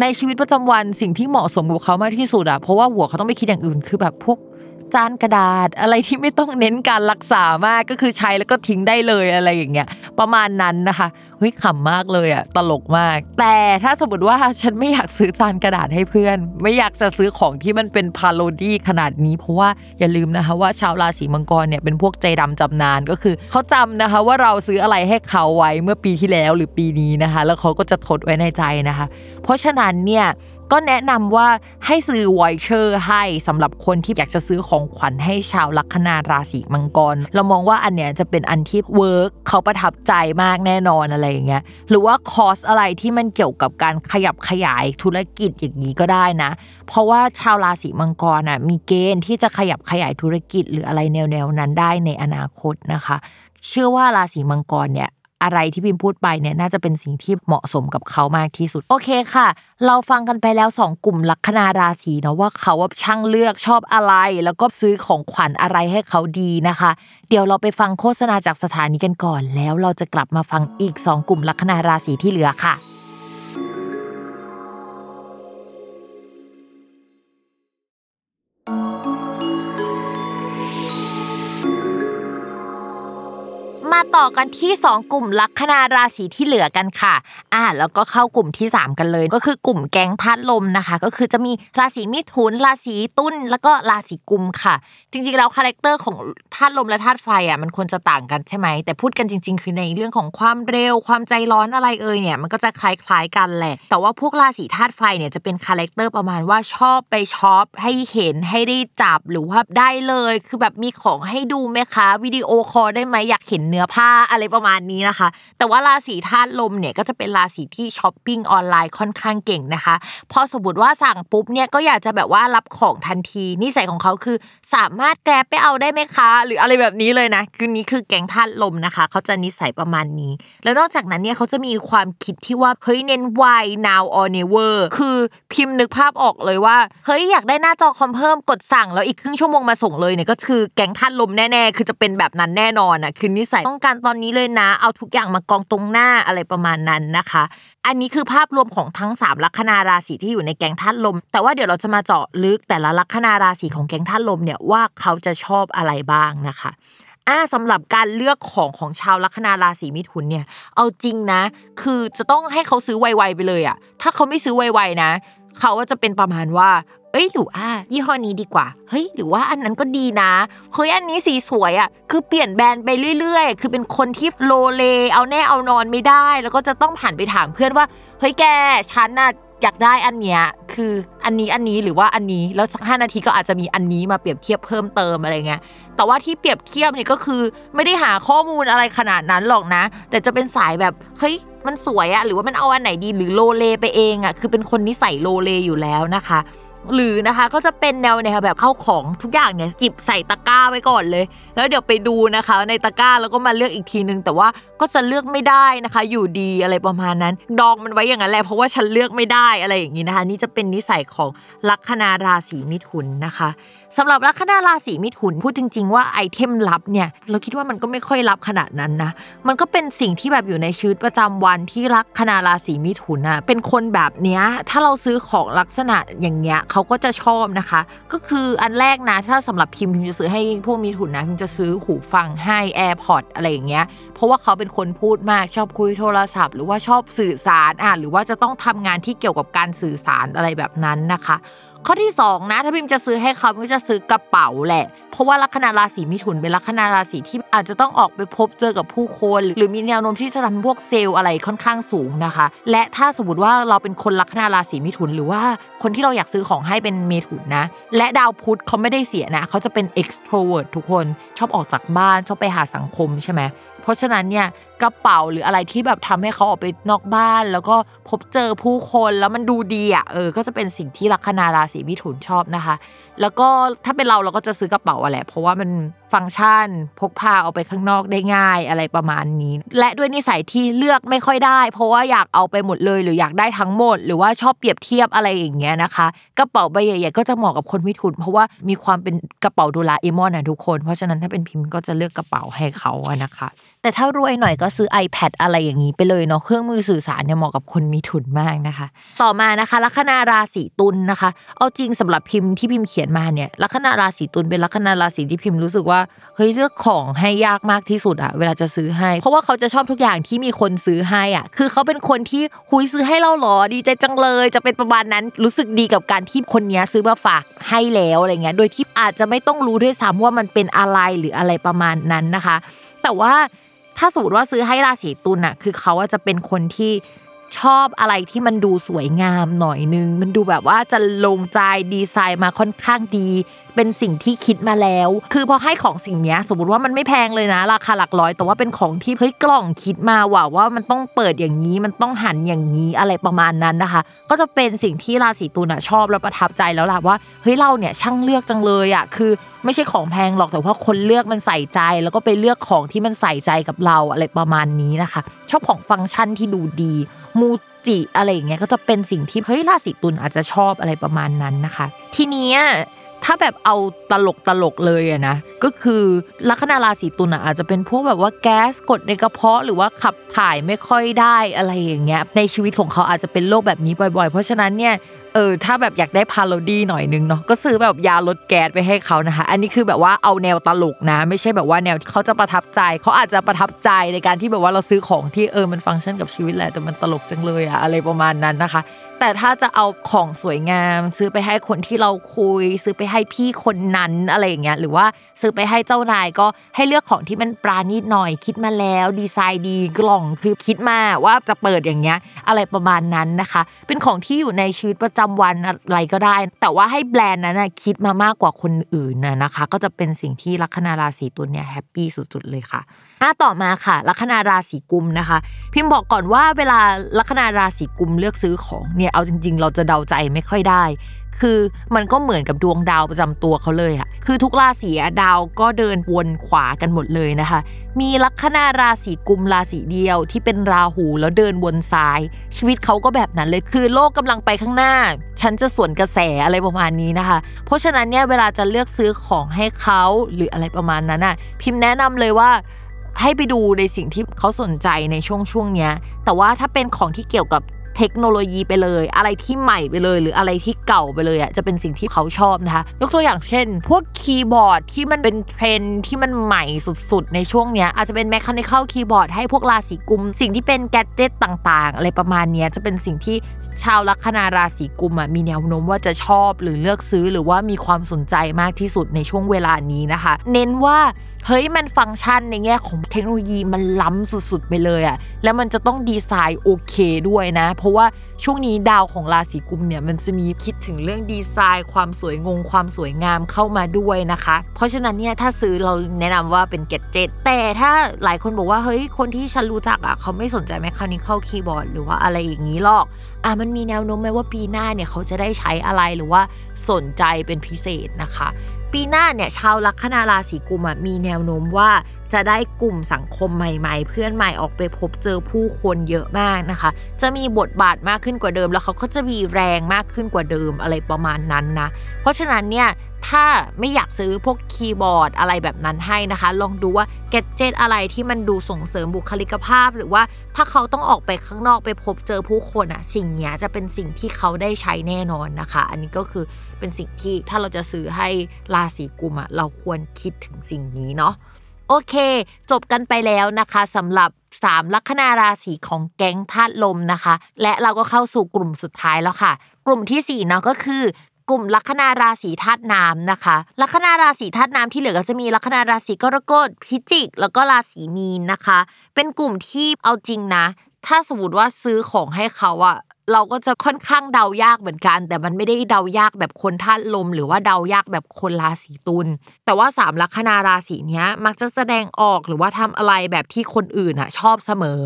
ในชีวิตประจำวันสิ่งที่เหมาะสมกับเขามากที่สุดอะเพราะว่าหัวเขาต้องไปคิดอย่างอื่นคือแบบพวกจานกระดาษอะไรที่ไม่ต้องเน้นการรักษามากก็คือใช้แล้วก็ทิ้งได้เลยอะไรอย่างเงี้ยประมาณนั้นนะคะ เฮ้ยขำมากเลยอะตลกมาก แต่ถ้าสมมติว่าฉันไม่อยากซื้อจานกระดาษให้เพื่อน ไม่อยากจะซื้อของที่มันเป็นพาโรดี้ขนาดนี้ เพราะว่าอย่าลืมนะคะว่าชาวราศีมังกรเนี่ยเป็นพวกใจดำจำนานก็คือเขาจำนะคะว่าเราซื้ออะไรให้เขาไว้เมื่อปีที่แล้วหรือปีนี้นะคะ แล้วเขาก็จะทดไว้ในใจนะคะ เพราะฉะนั้นเนี่ยก็แนะนำว่าให้ซื้อ voucher ให้สำหรับคนที่อยากจะซื้อของขวัญให้ชาวลัคนาราศีมังกร เรามองว่าอันเนี้ยจะเป็นอันที่ work เขาประทับใจมากแน่นอนอะไรอย่างเงี้ยหรือว่าคอร์สอะไรที่มันเกี่ยวกับการขยับขยายธุรกิจอย่างนี้ก็ได้นะ เพราะว่าชาวราศีมังกรอะมีเกณฑ์ที่จะขยับขยายธุรกิจหรืออะไรแนวๆนั้นได้ในอนาคตนะคะ เชื่อว่าราศีมังกรเนี่ย อะไรที่พิมพ์พูดไปเนี่ยน่าจะเป็นสิ่งที่เหมาะสมกับเขามากที่สุด โอเคค่ะ เราฟังกันไปแล้ว 2 กลุ่มลัคนาราศีเนาะว่าเขาว่าช่างเลือกชอบอะไร แล้วก็ซื้อของขวัญอะไรให้เขาดีนะคะ เดี๋ยวเราไปฟังโฆษณาจากสถานีกันก่อน แล้วเราจะกลับมาฟังอีก 2 กลุ่มลัคนาราศีที่เหลือค่ะ มาต่อกันที่ 2 กลุ่มลัคนาราศีที่เหลือกันค่ะอ่าแล้วก็เข้ากลุ่มที่ 3 กันเลย ก็คือกลุ่มแก๊งธาตุลมนะคะ ก็คือจะมีราศีมิถุน ราศีตุลย์แล้วก็ราศีกุมภ์ค่ะ จริงๆแล้ว character ของธาตุลมและธาตุไฟอะมันควรจะต่างกันใช่ไหมแต่พูดกันจริง ๆ คือในเรื่องของความเร็วความใจร้อนอะไรเอยเนี่ยมันก็จะคล้ายๆกันแหละ แต่ว่าพวกราศีธาตุไฟเนี่ยจะเป็น character ประมาณว่าชอบไปช็อปให้เห็นให้ได้จับหรือว่าได้เลย คือแบบมีของให้ดูไหมคะ video call ได้ไหมอยากเห็นเนื้อผ้าอะไรประมาณนี้นะคะ แต่ว่าราศีธาตุลมเนี่ยก็จะเป็นราศีที่ช้อปปิ้งออนไลน์ค่อนข้างเก่งนะคะ พอสมมติว่าสั่งปุ๊บเนี่ยก็อยากจะแบบว่ารับของทันทีนิสัยของเขาคือ สามารถแกร็บไปเอาได้ไหมคะ หรืออะไรแบบนี้เลยนะคือนี้คือแก๊งธาตุลมนะคะ เขาจะนิสัยประมาณนี้ แล้วนอกจากนั้นเนี่ยเขาจะมีความคิดที่ว่าเฮ้ยเน้น why now or never คือพิมพ์นึกภาพออกเลยว่าเฮ้ยอยากได้หน้าจอคอมเพิ่มกดสั่งแล้วอีกครึ่งชั่วโมงมาส่งเลยเนี่ยก็คือแก๊งธาตุลมแน่ๆ คือจะเป็นแบบนั้นแน่นอนอะคือนิสัยต้องการตอนนี้เลยนะ เอาทุกอย่างมากองตรงหน้าอะไรประมาณนั้นนะคะ อันนี้คือภาพรวมของทั้ง 3 ลัคนาราศีที่อยู่ในแก๊งธาตุลม แต่ว่าเดี๋ยวเราจะมาเจาะลึกแต่ละลัคนาราศีของแก๊งธาตุลมเนี่ยว่าเขาจะชอบอะไรบ้างนะคะอ่าสำหรับการเลือกของของชาวลัคนาราศีมิถุนเนี่ย เอาจริงนะ คือจะต้องให้เขาซื้อไวๆไปเลยอะถ้าเขาไม่ซื้อไวๆนะ เขาก็จะเป็นประมาณว่า เอ้ยหรืออ่ายี่ห้อนี้ดีกว่า เฮ้ยหรือว่าอันนั้นก็ดีนะ เฮ้ยอันนี้สีสวยอะ คือเปลี่ยนแบรนด์ไปเรื่อยๆ คือเป็นคนที่โลเล เอาแน่เอานอนไม่ได้ แล้วก็จะต้องผ่านไปถามเพื่อนว่า เฮ้ยแกฉันน่ะอยากได้อันเนี้ย คืออันนี้อันนี้หรือว่าอันนี้ แล้วสักห้านาทีก็อาจจะมีอันนี้มาเปรียบเทียบเพิ่มเติมอะไรเงี้ย แต่ว่าที่เปรียบเทียบเนี่ยก็คือไม่ได้หาข้อมูลอะไรขนาดนั้นหรอกนะ แต่จะเป็นสายแบบ เฮ้ยมันสวยอะหรือว่ามันเอาอันไหนดีหรือโลเลไปเองอะคือเป็นคนนิสัยโลเลอยู่แล้วนะคะ หรือนะคะก็จะเป็นแนวเนี่ยแบบเอาของทุกอย่างเนี่ยจิบใส่ตะกร้าไว้ก่อนเลย แล้วเดี๋ยวไปดูนะคะ ในตะกร้าแล้วก็มาเลือกอีกทีนึง แต่ว่าก็จะเลือกไม่ได้นะคะ อยู่ดีอะไรประมาณนั้น ดองมันไว้อย่างนั้นแหละเพราะว่าฉันเลือกไม่ได้อะไรอย่างนี้นะคะ นี่จะเป็นนิสัยของลัคนาราศีมิถุนนะคะ สำหรับลัคนาราศีมิถุนพูดจริง ๆ ว่าไอเทมลับเนี่ยเราคิดว่ามันก็ไม่ค่อยลับขนาดนั้นนะมันก็เป็นสิ่งที่แบบอยู่ในชีวิตประจำวันที่ลัคนาราศีมิถุนอะเป็นคนแบบเนี้ยถ้าเราซื้อของลักษณะอย่างเงี้ยเขาก็จะชอบนะคะ ก็คืออันแรกนะถ้าสำหรับพิมพ์พิมจะซื้อให้พวกมิถุนนะพิมจะซื้อหูฟังให้ AirPod อะไรอย่างเงี้ยเพราะว่าเขาเป็นคนพูดมากชอบคุยโทรศัพท์ หรือว่าชอบสื่อสารอะหรือว่าจะต้องทำงานที่เกี่ยวกับการสื่อสารอะไรแบบนั้นนะคะ ข้อที่ 2 นะ ถ้าพิมจะซื้อให้เขาก็จะซื้อกระเป๋าแหละ เพราะว่าลัคนาราศีมิถุนเป็นลัคนาราศีที่อาจจะต้องออกไปพบเจอกับผู้คน หรือมีแนวโน้มที่จะทำพวกเซลล์อะไรค่อนข้างสูงนะคะ และถ้าสมมติว่าเราเป็นคนลัคนาราศีมิถุน หรือว่าคนที่เราอยากซื้อของให้เป็นเมถุนนะ และดาวพุธเขาไม่ได้เสียนะ เขาจะเป็น extrovert ทุกคนชอบออกจากบ้านชอบไปหาสังคมใช่ไหมเพราะฉะนั้นเนี่ยกระเป๋าหรืออะไรที่แบบทำให้เขาออกไปนอกบ้าน แล้วก็พบเจอผู้คนแล้วมันดูดีอะเออก็จะเป็นสิ่งที่ลัคนาราศีมิถุนชอบนะคะ แล้วก็ถ้าเป็นเราเราก็จะซื้อกระเป๋าอะแหละเพราะว่ามันฟังก์ชันพกพาเอาไปข้างนอกได้ง่ายอะไรประมาณนี้ และด้วยนิสัยที่เลือกไม่ค่อยได้ เพราะว่าอยากเอาไปหมดเลย หรืออยากได้ทั้งหมด หรือว่าชอบเปรียบเทียบอะไรอย่างเงี้ยนะคะกระเป๋าใบใหญ่ๆก็จะเหมาะกับคนมิถุน เพราะว่ามีความเป็นกระเป๋าโดราเอมอนนะทุกคน เพราะฉะนั้นถ้าเป็นพิมพ์ก็จะเลือกกระเป๋าให้เขาอะนะคะ แต่ถ้ารวยหน่อยก็ซื้อ iPad อะไรอย่างนี้ไปเลยเนาะเครื่องมือสื่อสารเนี่ยเหมาะกับคนมีทุนมากนะคะ ต่อมานะคะ ลัคนาราศีตุลนะคะ เอาจริงสำหรับพิมพ์ที่พิมพ์เขียนมาเนี่ยลัคนาราศีตุลเป็นลัคนาราศีที่พิมพ์รู้สึกว่าเฮ้ยเลือกของให้ยากมากที่สุดอะเวลาจะซื้อให้ เพราะว่าเขาจะชอบทุกอย่างที่มีคนซื้อให้อะคือเขาเป็นคนที่คุยซื้อให้เราหรอดีใจจังเลยจะเป็นประมาณนั้นรู้สึกดีกับการที่คนนี้ซื้อมาฝากให้แล้วอะไรเงี้ยโดยที่อาจจะไม่ต้องรู้ด้วยซ้ำว่ามันเป็นอะไรหรืออะไรประมาณนั้นนะคะ แต่ว่า ถ้าสมมติว่าซื้อให้ราศีตุลน่ะ คือเขาจะเป็นคนที่ชอบอะไรที่มันดูสวยงามหน่อยนึง มันดูแบบว่าจะลงใจดีไซน์มาค่อนข้างดีเป็นสิ่งที่คิดมาแล้ว คือพอให้ของสิ่งนี้สมมติว่ามันไม่แพงเลยนะ ราคาหลักร้อย แต่ว่าเป็นของที่เฮ้ยกล่องคิดมาว่าว่ามันต้องเปิดอย่างนี้มันต้องหันอย่างนี้อะไรประมาณนั้นนะคะ ก็จะเป็นสิ่งที่ราศีตุลชอบและประทับใจแล้วล่ะว่าเฮ้ยเราเนี่ยช่างเลือกจังเลยอะคือไม่ใช่ของแพงหรอกแต่ว่าคนเลือกมันใส่ใจ แล้วก็ไปเลือกของที่มันใส่ใจกับเราอะไรประมาณนี้นะคะ ชอบของฟังก์ชันที่ดูดีมูจิอะไรอย่างเงี้ยก็จะเป็นสิ่งที่เฮ้ยราศีตุลอาจจะชอบอะไรประมาณนั้นนะคะ ทีนี้ ถ้าแบบเอาตลกตลกเลยอะนะก็คือลัคนาราศีตุลอาจจะเป็นพวกแบบว่าแก๊สกดในกระเพาะหรือว่าขับถ่ายไม่ค่อยได้อะไรอย่างเงี้ยในชีวิตของเขาอาจจะเป็นโรคแบบนี้บ่อย ๆ เพราะฉะนั้นเนี่ยเออถ้าแบบอยากได้พาโรดี้หน่อยนึงเนาะก็ซื้อแบบยาลดแก๊สไปให้เขานะคะ อันนี้คือแบบว่าเอาแนวตลกนะ ไม่ใช่แบบว่าแนวที่เขาจะประทับใจเขาอาจจะประทับใจในการที่แบบว่าเราซื้อของที่เออมันฟังก์ชันกับชีวิตแหละแต่มันตลกจังเลยอะอะไรประมาณนั้นนะคะ แต่ถ้าจะเอาของสวยงาม ซื้อไปให้คนที่เราคุย ซื้อไปให้พี่คนนั้นอะไรอย่างเงี้ยหรือว่าซื้อไปให้เจ้านายก็ให้เลือกของที่มันปราณีตหน่อยคิดมาแล้วดีไซน์ดีกล่องคือคิดมาว่าจะเปิดอย่างเงี้ยอะไรประมาณนั้นนะคะ เป็นของที่อยู่ในชีวิตประจำวันอะไรก็ได้ แต่ว่าให้แบรนด์นั้นนะคิดมามากกว่าคนอื่นนะนะคะ ก็จะเป็นสิ่งที่ลัคนาราศีตุลเนี่ยแฮปปี้สุดๆเลยค่ะ อะต่อมาค่ะ ลัคนาราศีกุมนะคะ พิมพ์บอกก่อนว่าเวลาลัคนาราศีกุมเลือกซื้อของเนี่ยเอาจริง ๆ เราจะเดาใจไม่ค่อยได้ คือมันก็เหมือนกับดวงดาวประจำตัวเขาเลยค่ะคือทุกราศีดาวก็เดินวนขวากันหมดเลยนะคะ มีลัคนาราศีกุมภ์ราศีเดียวที่เป็นราหูแล้วเดินวนซ้าย ชีวิตเขาก็แบบนั้นเลยคือโลกกำลังไปข้างหน้า ฉันจะสวนกระแสอะไรประมาณนี้นะคะ เพราะฉะนั้นเนี่ยเวลาจะเลือกซื้อของให้เขาหรืออะไรประมาณนั้นอะพิมพ์แนะนำเลยว่า ให้ไปดูในสิ่งที่เขาสนใจในช่วงช่วงเนี้ย แต่ว่าถ้าเป็นของที่เกี่ยวกับ เทคโนโลยีไปเลย อะไรที่ใหม่ไปเลย หรืออะไรที่เก่าไปเลยอะจะเป็นสิ่งที่เขาชอบนะคะยกตัวอย่างเช่น พวกคีย์บอร์ดที่มันเป็นเทรนที่มันใหม่สุดๆ ในช่วงเนี้ยอาจจะเป็นแมคคานิค a l คีย์บอร์ดให้พวกราศีกุม สิ่งที่เป็นแกดเจิตต่างๆ อะไรประมาณเนี้ยจะเป็นสิ่งที่ชาวลัคนาราศีกุมอะมีแนวโน้มว่าจะชอบหรือเลือกซื้อหรือว่ามีความสนใจมากที่สุดในช่วงเวลานี้นะคะ เน้นว่าเฮ้ยมันฟังก์ชันในแง่ของเทคโนโลยีมันล้ำสุดๆ ไปเลยอะแล้วมันจะต้องดีไซน์โอเคด้วยนะเพราะว่าช่วงนี้ดาวของราศีกุมเนี่ยมันจะมีคิดถึงเรื่องดีไซน์ ความสวยงง ความสวยงามเข้ามาด้วยนะคะ เพราะฉะนั้นเนี่ยถ้าซื้อเราแนะนำว่าเป็นเกจเจ็ตแต่ถ้าหลายคนบอกว่าเฮ้ยคนที่ฉันรู้จักอะเขาไม่สนใจแมคคานิค a l คีย์บอร์ดหรือว่าอะไรอย่างนี้หรอกอะมันมีแนวโน้มไหมว่าปีหน้าเนี่ยเขาจะได้ใช้อะไรหรือว่าสนใจเป็นพิเศษนะคะ ปีหน้าเนี่ยชาวลัคนาราศีกุมมีแนวโน้มว่าจะได้กลุ่มสังคมใหม่ๆ เพื่อนใหม่ออกไปพบเจอผู้คนเยอะมากนะคะ จะมีบทบาทมากขึ้นกว่าเดิม แล้วเขาก็จะมีแรงมากขึ้นกว่าเดิมอะไรประมาณนั้นนะ เพราะฉะนั้นเนี่ย ถ้าไม่อยากซื้อพวกคีย์บอร์ดอะไรแบบนั้นให้นะคะ ลองดูว่าแกจเจตอะไรที่มันดูส่งเสริมบุคลิกภาพ หรือว่าถ้าเขาต้องออกไปข้างนอกไปพบเจอผู้คนอะสิ่งนี้จะเป็นสิ่งที่เขาได้ใช้แน่นอนนะคะ อันนี้ก็คือเป็นสิ่งที่ถ้าเราจะซื้อให้ราศีกุมอะเราควรคิดถึงสิ่งนี้เนาะโอเค จบกันไปแล้วนะคะสำหรับ 3 ลัคนาราศีของแก๊งธาตุลมนะคะ และเราก็เข้าสู่กลุ่มสุดท้ายแล้วค่ะ กลุ่มที่4เนาะก็คือ กลุ่มลัคนาราศีธาตุน้ำนะคะ ลัคนาราศีธาตุน้ำที่เหลือก็จะมีลัคนาราศีกรกฎพิจิก แล้วก็ราศีมีนนะคะ เป็นกลุ่มที่เอาจริงนะ ถ้าสมมติว่าซื้อของให้เขาอะ เราก็จะค่อนข้างเดายากเหมือนกัน แต่มันไม่ได้เดายากแบบคนธาตุลม หรือว่าเดายากแบบคนราศีตุลแต่ว่าสามลัคนาราศีเนี้ยมักจะแสดงออกหรือว่าทำอะไรแบบที่คนอื่นอะ ชอบเสมอ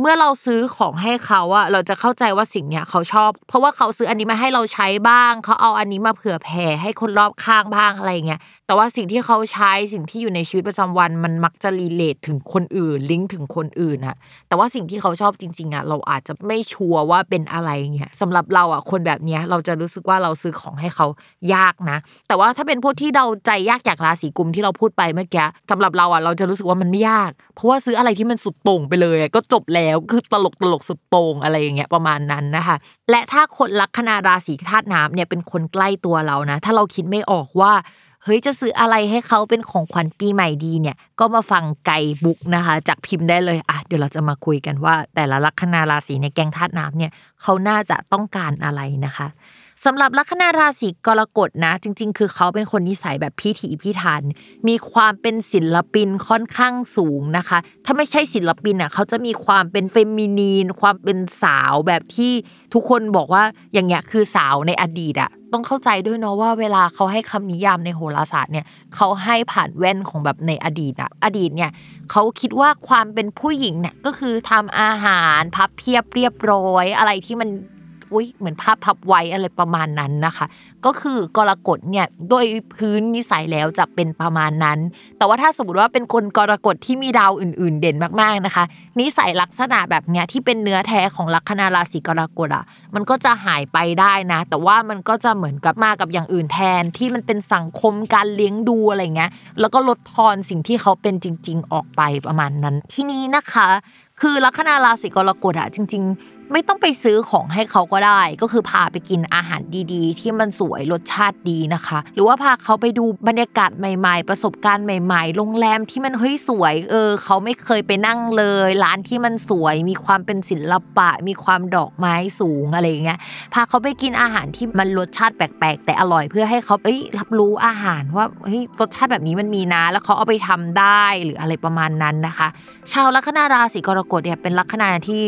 เมื่อเราซื้อของให้เขาอะเราจะเข้าใจว่าสิ่งเนี้ยเขาชอบ เพราะว่าเขาซื้ออันนี้มาให้เราใช้บ้าง เขาเอาอันนี้มาเผื่อแผ่ให้คนรอบข้างบ้างอะไรเงี้ยแต่ว่าสิ่งที่เขาใช้สิ่งที่อยู่ในชีวิตประจำวันมันมักจะรีเลทถึงคนอื่นลิงก์ถึงคนอื่นอะแต่ว่าสิ่งที่เขาชอบจริงๆอะเราอาจจะไม่ชัวร์ว่าเป็นอะไรเงี้ยสำหรับเราอะคนแบบเนี้ยเราจะรู้สึกว่าเราซื้อของให้เขายากนะ แต่ว่าถ้าเป็นพวกที่เราใจยากจากราศีกุมที่เราพูดไปเมื่อกี้สำหรับเราอะเราจะรู้สึกว่ามันไม่ยาก เพราะว่าซื้ออะไรที่มันสุดโต่งไปเลยก็จบแล้วคือตลกตลกสุดโต่งอะไรอย่างเงี้ยประมาณนั้นนะคะ และถ้าคนลัคนาราศีธาตุน้ำเนี่ยเป็นคนใกล้ตัวเรานะ ถ้าเราคิดไม่ออกว่า เฮ้ยจะซื้ออะไรให้เขาเป็นของขวัญปีใหม่ดีเนี่ย ก็มาฟังไก่บุกนะคะ จากพิมพ์ได้เลยอะเดี๋ยวเราจะมาคุยกันว่า แต่ละลัคนาราศีในแกงธาตุน้ำเนี่ยเขาน่าจะต้องการอะไรนะคะ สำหรับลัคนาราศีกรกฎนะ จริง ๆ คือเขาเป็นคนนิสัยแบบพิถีพิถัน มีความเป็นศิลปินค่อนข้างสูงนะคะ ถ้าไม่ใช่ศิลปินอะเขาจะมีความเป็นเฟมินีน ความเป็นสาวแบบที่ทุกคนบอกว่าอย่างเงี้ยคือสาวในอดีตอะต้องเข้าใจด้วยเนาะว่าเวลาเขาให้คำนิยามในโหราศาสตร์เนี่ยเขาให้ผ่านแว่นของแบบในอดีตอะอดีตเนี่ยเขาคิดว่าความเป็นผู้หญิงเนี่ยก็คือทำอาหารพับเพียบเรียบร้อย อะไรที่มัน อุ้ยเหมือนภาพพับไว้อะไรประมาณนั้นนะคะ ก็คือกรกฎเนี่ยโดยพื้นนิสัยแล้วจะเป็นประมาณนั้น แต่ว่าถ้าสมมติว่าเป็นคนกรกฎที่มีดาวอื่น ๆ เด่นมากๆนะคะ นิสัยลักษณะแบบเนี้ยที่เป็นเนื้อแท้ของลัคนาราศีกรกฎอะมันก็จะหายไปได้นะ แต่ว่ามันก็จะเหมือนกับมากับอย่างอื่นแทนที่มันเป็นสังคมการเลี้ยงดูอะไรเงี้ยแล้วก็ลดทอนสิ่งที่เขาเป็นจริง ๆ ออกไปประมาณนั้น ทีนี้นะคะ คือลัคนาราศีกรกฎอะจริง ๆ ไม่ต้องไปซื้อของให้เขาก็ได้ ก็คือพาไปกินอาหารดีๆ ที่มันสวยรสชาติดีนะคะ หรือว่าพาเขาไปดูบรรยากาศใหม่ ๆ ประสบการณ์ใหม่ ๆ โรงแรมที่มันเฮ้ยสวยเออเขาไม่เคยไปนั่งเลย ร้านที่มันสวย มีความเป็นศิลปะ มีความดอกไม้สูงอะไรอย่างเงี้ยพาเขาไปกินอาหารที่มันรสชาติแปลกๆ แต่อร่อยเพื่อให้เขาเอ้ยรับรู้อาหารว่าเฮ้ยรสชาติแบบนี้มันมีนะ แล้วเขาเอาไปทำได้หรืออะไรประมาณนั้นนะคะ ชาวลัคนาราศีกรกฎเนี่ยเป็นลัคนาที่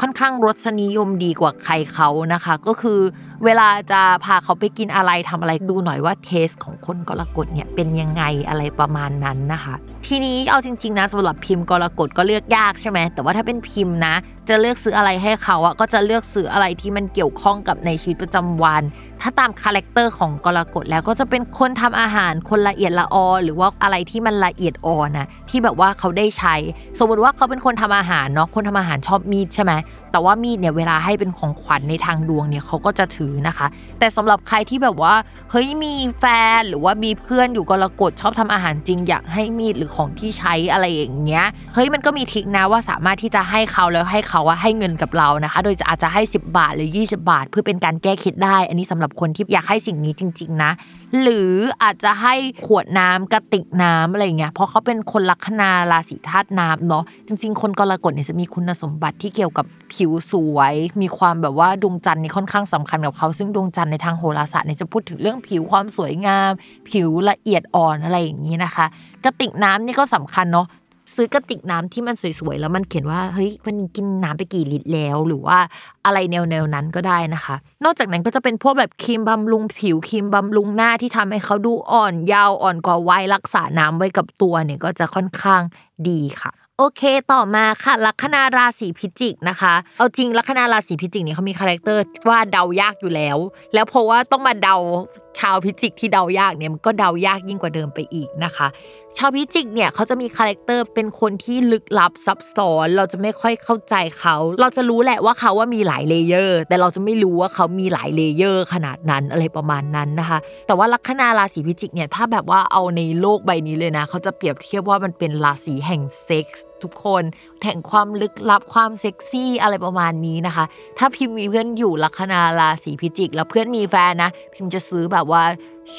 ค่อนข้างรสนิยมดีกว่าใครเขานะคะ ก็คือ เวลาจะพาเขาไปกินอะไรทำอะไรดูหน่อยว่าเทสของคนกรกฎเนี่ยเป็นยังไงอะไรประมาณนั้นนะคะ ทีนี้เอาจริงๆนะสำหรับพิมพ์กรกฎก็เลือกยากใช่ไหมแต่ว่าถ้าเป็นพิมพ์นะ จะเลือกซื้ออะไรให้เขาอะก็จะเลือกซื้ออะไรที่มันเกี่ยวข้องกับในชีวิตประจำวัน ถ้าตาม character ของกรกฎแล้วก็จะเป็นคนทำอาหารคนละเอียดละออหรือว่าอะไรที่มันละเอียดอ่อนนะที่แบบว่าเขาได้ใช้ สมมติว่าเขาเป็นคนทำอาหารเนาะคนทำอาหารชอบมีดใช่ไหม แต่ว่ามีดเนี่ยเวลาให้เป็นของขวัญในทางดวงเนี่ยเขาก็จะถือนะคะ แต่สำหรับใครที่แบบว่าเฮ้ยมีแฟนหรือว่ามีเพื่อนอยู่กรกฎชอบทำอาหารจริง อยากให้มีดหรือของที่ใช้อะไรอย่างเงี้ยเฮ้ยมันก็มีทิคนะว่าสามารถที่จะให้เขาแล้วให้เขาว่าให้เงินกับเรานะคะ โดยจะอาจจะให้ 10 บาทหรือ 20 บาท เพื่อเป็นการแก้คล็ดได้ อันนี้สำหรับคนที่อยากให้สิ่งนี้จริง ๆ นะ หรืออาจจะให้ขวดน้ำกระติกน้ำอะไรเงี้ยเพราะเขาเป็นคนลัคนาราศีธาตุน้ำเนาะจริง ๆ คนกรกฎเนี่ยจะมีคุณสมบัติที่เกี่ยวกับผิวสวย มีความแบบว่าดวงจันทร์นี่ค่อนข้างสำคัญกับเขา ซึ่งดวงจันทร์ในทางโหราศาสตร์เนี่ยจะพูดถึงเรื่องผิวความสวยงาม ผิวละเอียดอ่อนอะไรอย่างนี้นะคะ กระติกน้ำนี่ก็สำคัญเนาะ ซื้อกระติกน้ำที่มันสวยๆแล้วมันเขียนว่าเฮ้ยวันนี้กินน้ำไปกี่ลิตรแล้ว หรือว่าอะไรแนวๆนั้นก็ได้นะคะ นอกจากนั้นก็จะเป็นพวกแบบครีมบำรุงผิวครีมบำรุงหน้าที่ทำให้เขาดูอ่อนเยาว์อ่อนกว่าวัยรักษาน้ำไว้กับตัวเนี่ยก็จะค่อนข้างดีค่ะโอเค ต่อมาค่ะ ลัคนาราศีพิจิกนะคะ เอาจริงลัคนาราศีพิจิกนี่เขามี characterว่าเดายากอยู่แล้ว แล้วเพราะว่าต้องมาเดาชาวพิจิกที่เดายากเนี่ยมันก็เดายากยิ่งกว่าเดิมไปอีกนะคะ ชาวพิจิกเนี่ยเขาจะมี character เป็นคนที่ลึกลับซับซ้อน เราจะไม่ค่อยเข้าใจเขา เราจะรู้แหละว่าเขาว่ามีหลาย layer แต่เราจะไม่รู้ว่าเขามีหลาย layer ขนาดนั้นอะไรประมาณนั้นนะคะ แต่ว่าลัคนาราศีพิจิกเนี่ยถ้าแบบว่าเอาในโลกใบนี้เลยนะ เขาจะเปรียบเทียบว่ามันเป็นราศีแห่งเซ็กส์ ทุกคนแห่งความลึกลับความเซ็กซี่อะไรประมาณนี้นะคะ ถ้าพิมพ์มีเพื่อนอยู่ลัคนาราศีพิจิก แล้วเพื่อนมีแฟนนะ พิมพ์จะซื้อแบบว่า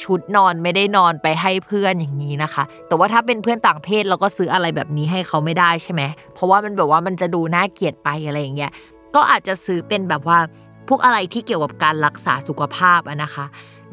ชุดนอนไม่ได้นอนไปให้เพื่อนอย่างนี้นะคะ แต่ว่าถ้าเป็นเพื่อนต่างเพศเราก็ซื้ออะไรแบบนี้ให้เขาไม่ได้ใช่ไหมเพราะว่ามันแบบว่ามันจะดูน่าเกลียดไปอะไรอย่างเงี้ยก็อาจจะซื้อเป็นแบบว่าพวกอะไรที่เกี่ยวกับการรักษาสุขภาพนะคะ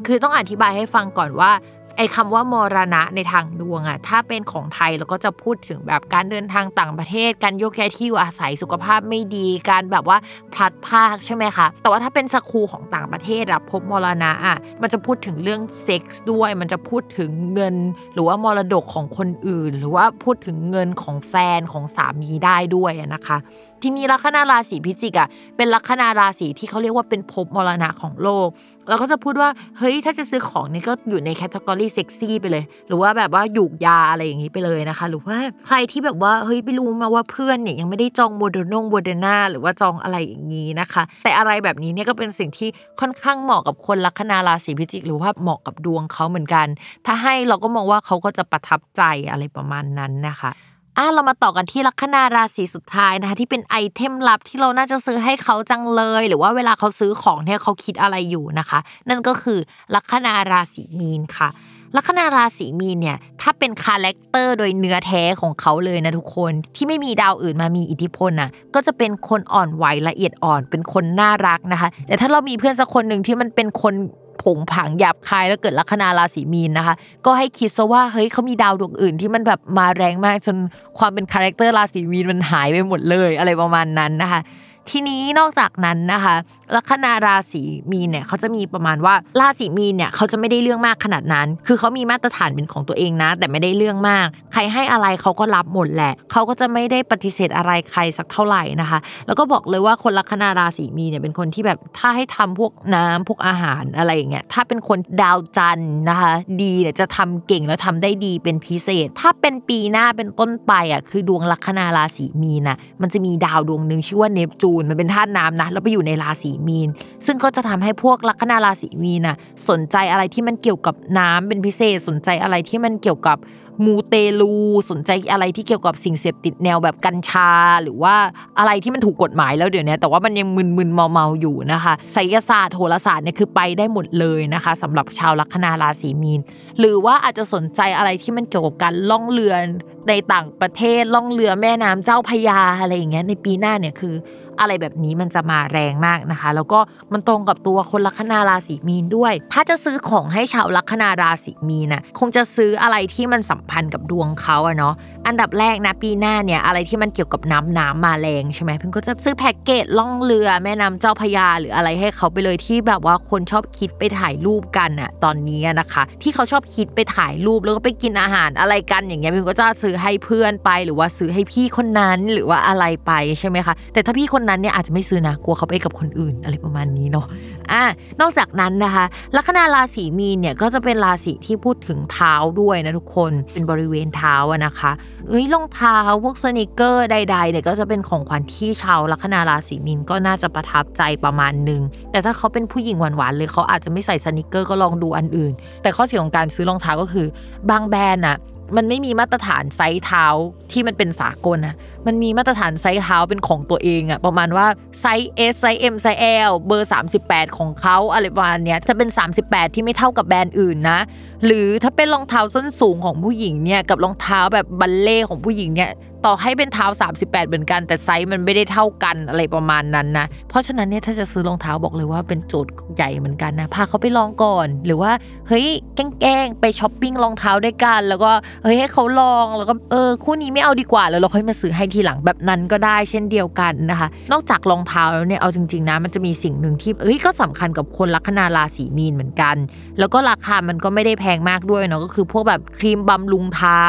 คือต้องอธิบายให้ฟังก่อนว่า ไอ้คำว่ามรณะในทางดวงอะถ้าเป็นของไทยเราก็จะพูดถึงแบบการเดินทางต่างประเทศ การโยกย้ายที่อยู่อาศัยสุขภาพไม่ดี การแบบว่าพลัดพรากใช่ไหมคะ แต่ว่าถ้าเป็น school ของต่างประเทศอะภพมรณะอะมันจะพูดถึงเรื่องเซ็กส์ด้วย มันจะพูดถึงเงิน หรือว่ามรดกของคนอื่น หรือว่าพูดถึงเงินของแฟนของสามีได้ด้วยนะคะ ทีนี้ลัคนาราศีพิจิกอะเป็นลัคนาราศีที่เขาเรียกว่าเป็นภพมรณะของโลก เราก็จะพูดว่าเฮ้ยถ้าจะซื้อของนี่ก็อยู่ใน category sexy ไปเลย หรือว่าแบบว่าหยูกยาอะไรอย่างนี้ไปเลยนะคะ หรือว่าใครที่แบบว่าเฮ้ยไม่รู้มาว่าเพื่อนเนี่ยยังไม่ได้จองโมเดอร์นงโมเดอร์นาหรือว่าจองอะไรอย่างนี้นะคะ แต่อะไรแบบนี้เนี่ยก็เป็นสิ่งที่ค่อนข้างเหมาะกับคนลัคนาราศีพิจิก หรือว่าเหมาะกับดวงเขาเหมือนกัน ถ้าให้เราก็มองว่าเขาก็จะประทับใจอะไรประมาณนั้นนะคะอะเรามาต่อกันที่ลัคนาราศีสุดท้ายนะคะที่เป็น item ลับที่เราน่าจะซื้อให้เขาจังเลย หรือว่าเวลาเขาซื้อของเนี่ยเขาคิดอะไรอยู่นะคะ นั่นก็คือลัคนาราศีมีนค่ะ ลัคนาราศีมีนเนี่ยถ้าเป็น character โดยเนื้อแท้ของเขาเลยนะทุกคนที่ไม่มีดาวอื่นมามีอิทธิพลน่ะก็จะเป็นคนอ่อนไหวละเอียดอ่อน เป็นคนน่ารักนะคะ แต่ถ้าเรามีเพื่อนสักคนหนึ่งที่มันเป็นคนโผงผางหยาบคายแล้วเกิดลัคนาราศีมีนนะคะ ก็ให้คิดซะว่าเฮ้ยเขามีดาวดวงอื่นที่มันแบบมาแรงมากจนความเป็น character ราศีมีนมันหายไปหมดเลยอะไรประมาณนั้นนะคะ ทีนี้นอกจากนั้นนะคะ ลัคนาราศีมีเนี่ยเขาจะมีประมาณว่าราศีมีเนี่ยเขาจะไม่ได้เรื่องมากขนาดนั้น คือเขามีมาตรฐานเป็นของตัวเองนะ แต่ไม่ได้เรื่องมาก ใครให้อะไรเขาก็รับหมดแหละเขาก็จะไม่ได้ปฏิเสธอะไรใครสักเท่าไหร่นะคะ แล้วก็บอกเลยว่าคนลัคนาราศีมีเนี่ยเป็นคนที่แบบถ้าให้ทำพวกน้ำพวกอาหารอะไรอย่างเงี้ยถ้าเป็นคนดาวจันนะคะ ดีเนี่ยจะทำเก่งแล้วทำได้ดีเป็นพิเศษ ถ้าเป็นปีหน้าเป็นต้นไปอะคือดวงลัคนาราศีมีนะมันจะมีดาวดวงหนึ่งชื่อว่าเนปจูนมันเป็นธาตุน้ำนะแล้วไปอยู่ในราศีมีน ซึ่งก็จะทำให้พวกลัคนาราศีมีนน่ะสนใจอะไรที่มันเกี่ยวกับน้ำเป็นพิเศษ สนใจอะไรที่มันเกี่ยวกับมูเตลูสนใจอะไรที่เกี่ยวกับสิ่งเสพติดแนวแบบกัญชา หรือว่าอะไรที่มันถูกกฎหมายแล้วเดี๋ยวนี้แต่ว่ามันยังมึนๆเมาๆอยู่นะคะไสยศาสตร์โหราศาสตร์เนี่ยคือไปได้หมดเลยนะคะสำหรับชาวลัคนาราศีมีน หรือว่าอาจจะสนใจอะไรที่มันเกี่ยวกับการล่องเรือในต่างประเทศล่องเรือแม่น้ำเจ้าพยาอะไรอย่างเงี้ยในปีหน้าเนี่ยคือ อะไรแบบนี้มันจะมาแรงมากนะคะ แล้วก็มันตรงกับตัวคนลัคนาราศีมีนด้วย ถ้าจะซื้อของให้ชาวลัคนาราศีมีนน่ะคงจะซื้ออะไรที่มันสัมพันธ์กับดวงเขาอะเนาะอันดับแรกนะปีหน้าเนี่ยอะไรที่มันเกี่ยวกับน้ำน้ำมาแรงใช่ไหมเพิ่งก็จะซื้อแพ็กเกจล่องเรือแม่น้ำเจ้าพยาหรืออะไรให้เขาไปเลยที่แบบว่าคนชอบคิดไปถ่ายรูปกันอะตอนนี้นะคะ ที่เขาชอบคิดไปถ่ายรูปแล้วก็ไปกินอาหารอะไรกันอย่างเงี้ยเพิ่งก็จะซื้อให้เพื่อนไปหรือว่าซื้อให้พี่คนนั้นหรือว่าอะไรไปใช่ไหมคะแต่ถ้าพี่คนนั้นเนี่ยอาจจะไม่ซื้อนะกลัวเขาไปกับคนอื่นอะไรประมาณนี้เนาะอะนอกจากนั้นนะคะ ลัคนาราศีมีนเนี่ยก็จะเป็นราศีที่พูดถึงเท้าด้วยนะทุกคนเป็นบริเวณเท้าอะนะคะเอ้ยรองเท้าพวกสนิเกอร์ใดๆเนี่ยก็จะเป็นของขวัญที่ชาวลัคนาราศีมีนก็น่าจะประทับใจประมาณหนึง แต่ถ้าเขาเป็นผู้หญิงหวานๆเลยเขาอาจจะไม่ใส่สนิเกอร์ก็ลองดูอันอื่น แต่ข้อเสียของการซื้อรองเท้าก็คือ บางแบรนด์อะ มันไม่มีมาตรฐานไซส์เท้าที่มันเป็นสากลนะมันมีมาตรฐานไซส์เท้าเป็นของตัวเองอะประมาณว่าไซส์ S ไซส์ M ไซส์ L เบอร์ 38 ของเขาอะไรประมาณเนี้ยจะเป็น 38 ที่ไม่เท่ากับแบรนด์อื่นนะ หรือถ้าเป็นรองเท้าส้นสูงของผู้หญิงเนี่ยกับรองเท้าแบบบัลเลต์ของผู้หญิงเนี่ย ต่อให้เป็นเท้า 38 เหมือนกัน แต่ไซส์มันไม่ได้เท่ากันอะไรประมาณนั้นนะ เพราะฉะนั้นเนี่ยถ้าจะซื้อรองเท้าบอกเลยว่าเป็นโจทย์ใหญ่เหมือนกันนะพาเขาไปลองก่อน หรือว่าเฮ้ยแกล้งไปช้อปปิ้งรองเท้าด้วยกัน แล้วก็เฮ้ยให้เขาลองแล้วก็เออคู่นี้ไม่เอาดีกว่าแล้วเราค่อยมาซื้อให้ทีหลังแบบนั้นก็ได้เช่นเดียวกันนะคะ นอกจากรองเท้าแล้วเนี่ยเอาจริงๆนะมันจะมีสิ่งหนึ่งที่เฮ้ยก็สำคัญกับคนลัคนาราศีมีนเหมือนกัน แล้วก็ราคามันก็ไม่ได้แพงมากด้วยเนาะก็คือพวกแบบครีมบำรุงเท้า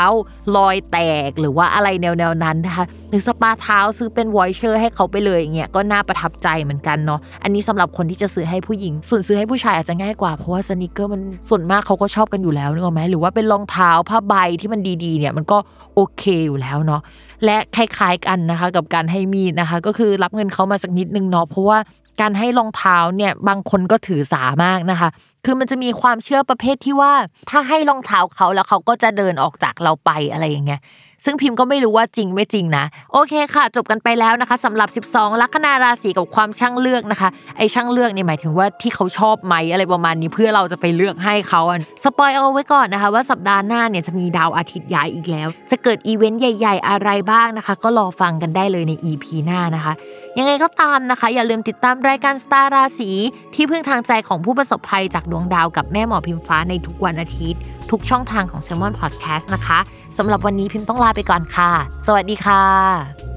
รอยแตกหรือว่าอะไรแนวๆนั้นนะคะหรือสปาเท้าซื้อเป็น voucher ให้เขาไปเลยอย่างเงี้ยก็น่าประทับใจเหมือนกันเนาะอันนี้สำหรับคนที่จะซื้อให้ผู้หญิง ส่วนซื้อให้ผู้ชายอาจจะง่ายกว่าเพราะว่า sneaker มันส่วนมากเขาก็ชอบกันอยู่แล้วนึกออกไหมหรือว่าเป็นรองเท้าผ้าใบที่มันดีๆเนี่ยมันก็โอเคอยู่แล้วเนาะและคล้ายๆกันนะคะกับการให้มีดนะคะ ก็คือรับเงินเขามาสักนิดนึงเนาะเพราะว่าการให้รองเท้าเนี่ยบางคนก็ถือสามากนะคะ คือมันจะมีความเชื่อประเภทที่ว่า ถ้าให้รองเท้าเขาแล้วเขาก็จะเดินออกจากเราไปอะไรอย่างเงี้ย ซึ่งพิมพ์ก็ไม่รู้ว่าจริงไม่จริงนะ โอเคค่ะ จบกันไปแล้วนะคะสำหรับ 12 ลัคนาราศีกับความช่างเลือกนะคะ ไอ้ช่างเลือกเนี่ยหมายถึงว่าที่เขาชอบไหมอะไรประมาณนี้เพื่อเราจะไปเลือกให้เขาอะ spoil เอาไว้ก่อนนะคะ ว่าสัปดาห์หน้าเนี่ยจะมีดาวอาทิตย์ย้ายอีกแล้ว จะเกิดอีเวนต์ใหญ่ ๆ อะไรบ้างนะคะ ก็รอฟังกันได้เลยใน EP หน้านะคะ ยังไงก็ตามนะคะ อย่าลืมติดตามรายการสตาร์ราศีที่พึ่งทางใจของผู้ประสบภัยจากดวงดาวกับแม่หมอพิมฟ้าในทุกวันอาทิตย์ ทุกช่องทางของ Salmon Podcast นะคะสำหรับวันนี้พิมพ์ต้องลาไปก่อนค่ะ สวัสดีค่ะ